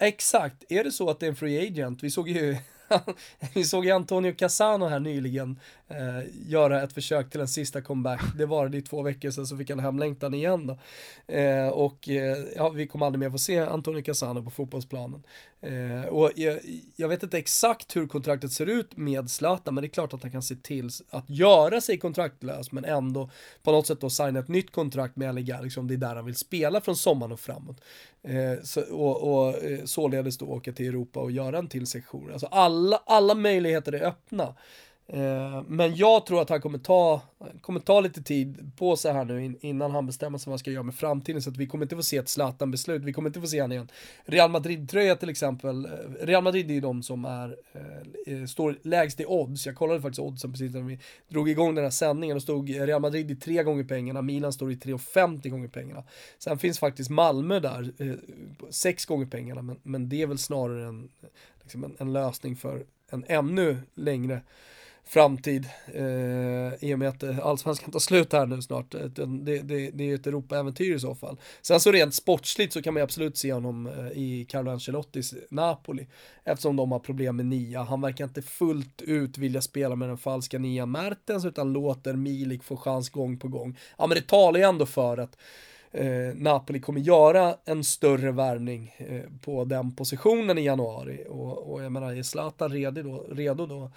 Exakt, är det så att det är en free agent, vi såg ju vi såg ju Antonio Casano här nyligen eh, göra ett försök till en sista comeback. Det var det i två veckor sedan så fick han hemlängtan igen då. Eh, och eh, ja, vi kommer aldrig mer få se Antonio Casano på fotbollsplanen. Eh, och jag, jag vet inte exakt hur kontraktet ser ut med Zlatan, men det är klart att han kan se till att göra sig kontraktlös, men ändå på något sätt då signa ett nytt kontrakt med LA liksom om det är där han vill spela från sommaren och framåt. Eh, så, och, och eh, således då åka till Europa och göra en till sektion. Alltså alla, alla möjligheter är öppna. Eh, men jag tror att han kommer ta, kommer ta lite tid på sig här nu in, innan han bestämmer sig vad han ska göra med framtiden. Så att vi kommer inte få se ett Zlatan-beslut, vi kommer inte få se han igen. Real Madrid-tröja till exempel, eh, Real Madrid är ju de som är, eh, eh, står lägst i odds. Jag kollade faktiskt oddsen precis när vi drog igång den här sändningen och stod Real Madrid i tre gånger pengarna, Milan står i 3,50 gånger pengarna. Sen finns faktiskt Malmö där, eh, sex gånger pengarna, men, men det är väl snarare en, liksom en, en lösning för en ännu längre framtid eh, i och med att eh, allsvenskan tar slut här nu snart. Eh, det, det, det, är ju ett Europa-äventyr i så fall. Sen så rent sportsligt så kan man ju absolut se honom eh, i Carlo Ancelottis Napoli eftersom de har problem med nia. Han verkar inte fullt ut vilja spela med den falska nia Mertens utan låter Milik få chans gång på gång. Ja men det talar ju ändå för att eh, Napoli kommer göra en större värvning eh, på den positionen i januari. Och, och jag menar, är Zlatan redo då, redo då,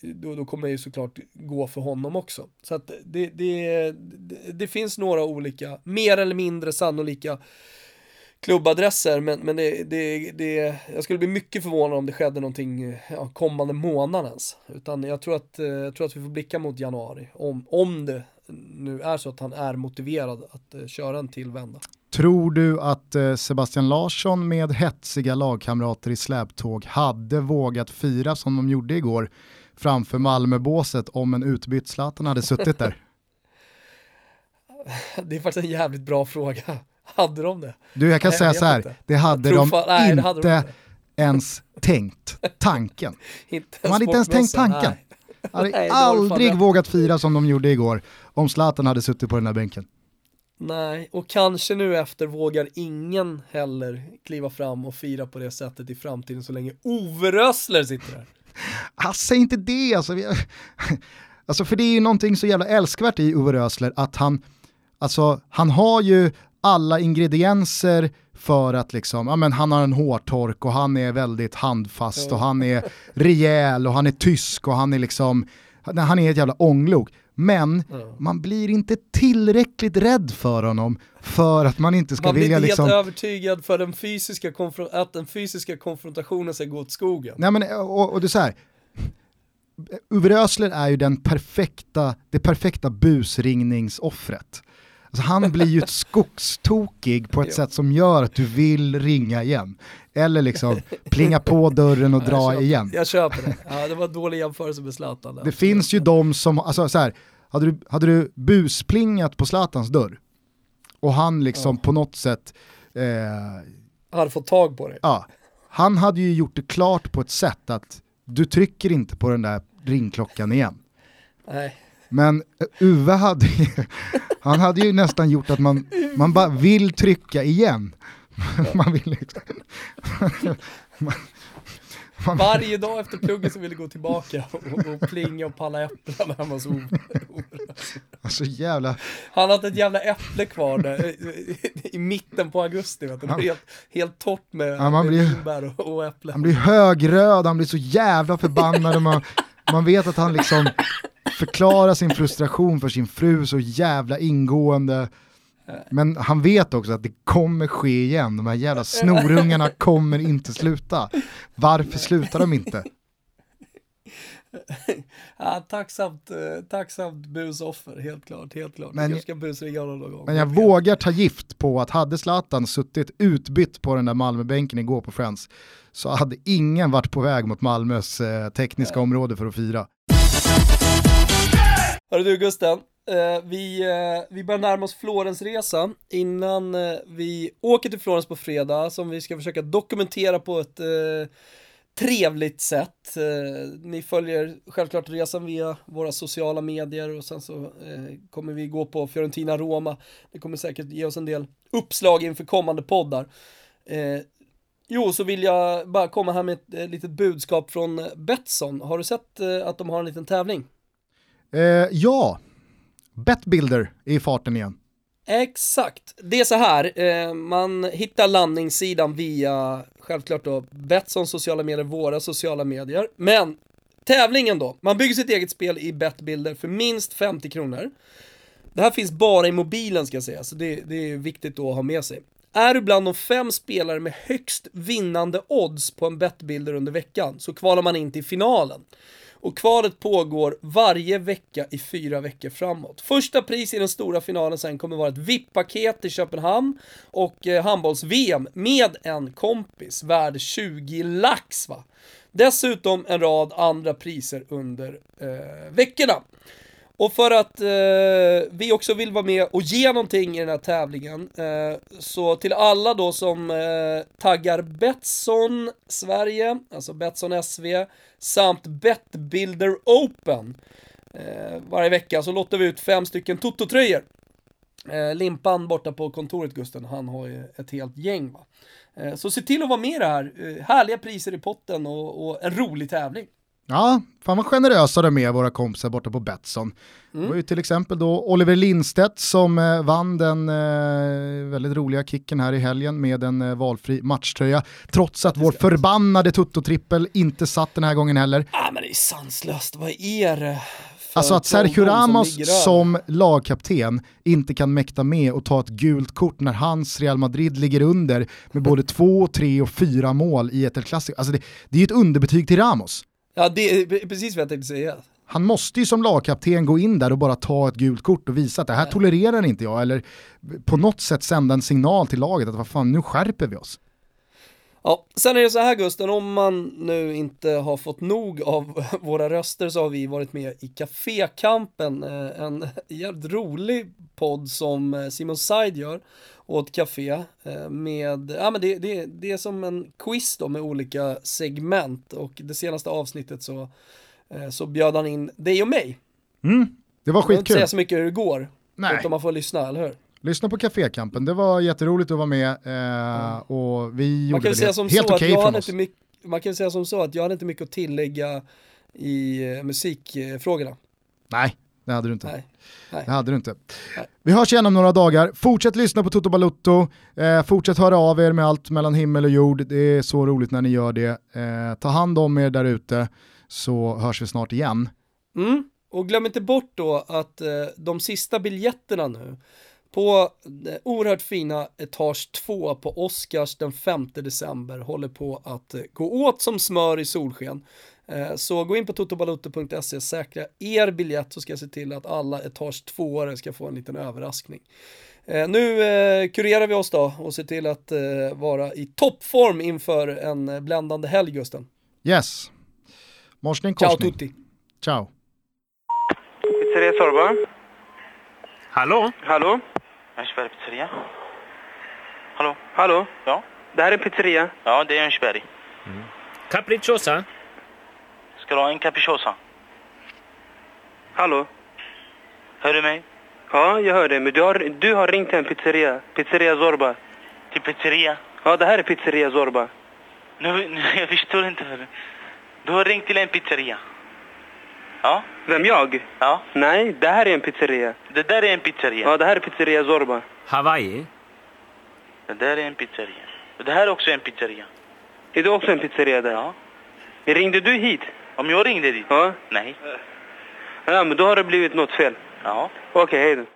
då, då kommer det ju såklart gå för honom också. Så att det, det, det, det finns några olika, mer eller mindre sannolika klubbadresser, men, men det, det, det, jag skulle bli mycket förvånad om det skedde någonting ja, kommande månadens. Utan jag tror, att, eh, jag tror att vi får blicka mot januari, om, om det nu är så att han är motiverad att eh, köra en till vända. Tror du att eh, Sebastian Larsson med hetsiga lagkamrater i släptåg hade vågat fira som de gjorde igår framför Malmöbåset om en utbytt Zlatan hade suttit där? Det är faktiskt en jävligt bra fråga. Hade de det? Du, jag kan Nej, säga jag så här, inte. det hade de fan- nej, inte hade de inte. ens tänkt tanken. Inte De hade inte ens tänkt tanken. nej. Hade Nej, aldrig vågat fira som de gjorde igår om Zlatan hade suttit på den där bänken. Nej, och kanske nu efter vågar ingen heller kliva fram och fira på det sättet i framtiden så länge Ove Rössler sitter där. Ah, säg inte det alltså. Vi, alltså. För det är ju någonting så jävla älskvärt i Uwe Rösler att han, alltså, han har ju alla ingredienser för att liksom, ja men han har en hårtork och han är väldigt handfast och han är rejäl och han är tysk och han är liksom, han är ett jävla ånglok. Men man blir inte tillräckligt rädd för honom för att man inte ska Man blir vilja liksom... helt övertygad för den fysiska att den fysiska konfrontationen ska gå åt skogen. Nej men och, och det är så här. Uwe Rösler är ju den perfekta, det perfekta busringningsoffret. Alltså han blir ju ett skogstokig på ett Ja. sätt som gör att du vill ringa igen. Eller liksom plinga på dörren och Ja, jag dra köper- igen. Jag köper det. Ja, det var en dålig jämförelse med Zlatan. Det finns ju de som, alltså så här, hade du, hade du busplingat på Zlatans dörr och han liksom på något sätt, eh, hade fått tag på det. ja, han hade ju gjort det klart på ett sätt att du trycker inte på den där ringklockan igen. Nej. Men eh, Uwe hade ju, han hade ju nästan gjort att man, man bara vill trycka igen. Man vill liksom, man, man, Varje dag efter plugget så ville gå tillbaka och, och plinga och palla äpplen hemma hos Ove. alltså jävla, Han hade ett jävla äpple kvar där eh, i mitten på augusti. Vet du. Det var helt, helt torrt med, Ja, man med blir- och, och äpple. han blir högröd, han blir så jävla förbannad och man, man vet att han liksom förklarar sin frustration för sin fru så jävla ingående. Men han vet också att det kommer ske igen, de här jävla snorungarna kommer inte sluta. Varför slutar de inte? ja, tacksamt, eh, tacksamt busoffer, helt klart. Helt klart. Men- jag ska busringa honom någon gång. Men jag vågar ta gift på att hade Zlatan suttit utbytt på den där Malmöbänken igår på Friends så hade ingen varit på väg mot Malmös eh, tekniska område för att fira. Hörru du Gusten, eh, vi, eh, vi börjar närma oss Florensresa innan eh, vi åker till Florens på fredag som vi ska försöka dokumentera på ett eh, trevligt sätt. Eh, ni följer självklart resan via våra sociala medier och sen så eh, kommer vi gå på Fiorentina Roma. Det kommer säkert ge oss en del uppslag inför kommande poddar. Eh, Jo, så vill jag bara komma här med ett eh, litet budskap från Betsson. Har du sett eh, att de har en liten tävling? Eh, ja, Betbuilder är i farten igen. Exakt. Det är så här, eh, man hittar landningssidan via, självklart då, Betssons sociala medier, våra sociala medier. Men tävlingen då, man bygger sitt eget spel i betbilder för minst 50 kronor. Det här finns bara i mobilen ska jag säga, så det, det är viktigt då att ha med sig. Är du bland de fem spelare med högst vinnande odds på en betbilder under veckan så kvalar man in till finalen. Och kvalet pågår varje vecka i fyra veckor framåt. Första pris i den stora finalen sen kommer vara ett VIP-paket till Köpenhamn och eh, handbolls-VM med en kompis värd 20 lax va. Dessutom en rad andra priser under eh, veckorna. Och för att eh, vi också vill vara med och ge någonting i den här tävlingen, eh, så till alla då som eh, taggar Betsson Sverige, alltså Betsson SV, samt Betbuilder Open eh, varje vecka så lottar vi ut fem stycken Toto-tröjor. Eh, Limpan borta på kontoret Gusten, han har ju ett helt gäng va. Eh, så se till att vara med i det här, eh, härliga priser i potten och, och en rolig tävling. Ja, fan vad generösa de är våra kompisar borta på Betsson. Det var ju till exempel då Oliver Lindstedt som eh, vann den eh, väldigt roliga kicken här i helgen med en eh, valfri matchtröja. Trots att vår förbannade Tutto-trippel inte satt den här gången heller. Ah men det är sanslöst, vad är det? Alltså att Sergio som Ramos som lagkapten inte kan mäkta med och ta ett gult kort när hans Real Madrid ligger under med både två, tre och fyra mål i ett El Clasico. Alltså det, det är ju ett underbetyg till Ramos. Ja det är precis vad jag tänkte säga. Han måste ju som lagkapten gå in där och bara ta ett gult kort och visa att det här tolererar inte jag, eller på något sätt sända en signal till laget att vad fan, nu skärper vi oss. Ja, sen är det så här Gusten, om man nu inte har fått nog av våra röster så har vi varit med i Cafékampen, eh, en jävligt rolig podd som eh, Simon Said gör åt Café eh, med, ja men det, det, det är som en quiz då med olika segment och det senaste avsnittet så, eh, så bjöd han in dig och mig. Mm, det var Jag vill inte skitkul. säga så mycket hur det går, Nej. utan man får lyssna, eller hur? Lyssna på Cafékampen, det var jätteroligt att vara med eh, och vi Man gjorde kan väl säga det som helt så att okej jag från oss. mycket, man kan säga som så att jag hade inte mycket att tillägga i eh, musikfrågorna. Nej, det hade du inte. Nej. Nej. Det hade du inte. Nej. Vi hörs igen om några dagar. Fortsätt lyssna på Toto Balutto. Eh, fortsätt höra av er med allt mellan himmel och jord. Det är så roligt när ni gör det. Eh, ta hand om er där ute så hörs vi snart igen. Mm. Och glöm inte bort då att eh, de sista biljetterna nu på det oerhört fina etage 2 på Oscars den 5 december håller på att eh, gå åt som smör i solsken. Eh, så gå in på totobalotto.se, säkra er biljett så ska jag se till att alla etage 2 ska få en liten överraskning. Eh, nu eh, kurerar vi oss då och ser till att eh, vara i toppform inför en bländande helg Gusten. Yes. Morsning Ciao korsning. tutti! Ciao. Pizzeria Sorba. Hallå? Hallå? Örnsberg pizzeria? Hallå? Hallå? Ja? Det här är pizzeria. Ja, det är Örnsberg. Capricciosa? Ska du ha en capricciosa? Hallå? Hör du mig? Ja, jag hör dig. Men du har, du har ringt till en pizzeria. Pizzeria Zorba. Till pizzeria? Ja, det här är pizzeria Zorba. Nu, nu, jag förstår inte. För... Du har ringt till en pizzeria? Ja? Vem, jag? Ja? Nej, det här är en pizzeria. Det där är en pizzeria. Ja, det här är pizzeria Zorba. Hawaii? Det där är en pizzeria. Det här är också en pizzeria. Är det också en pizzeria där? Ja? Ringde du hit? Om jag ringde dit? Ja. Nej. Ja, men då har det blivit något fel. Ja. Okej, hej då.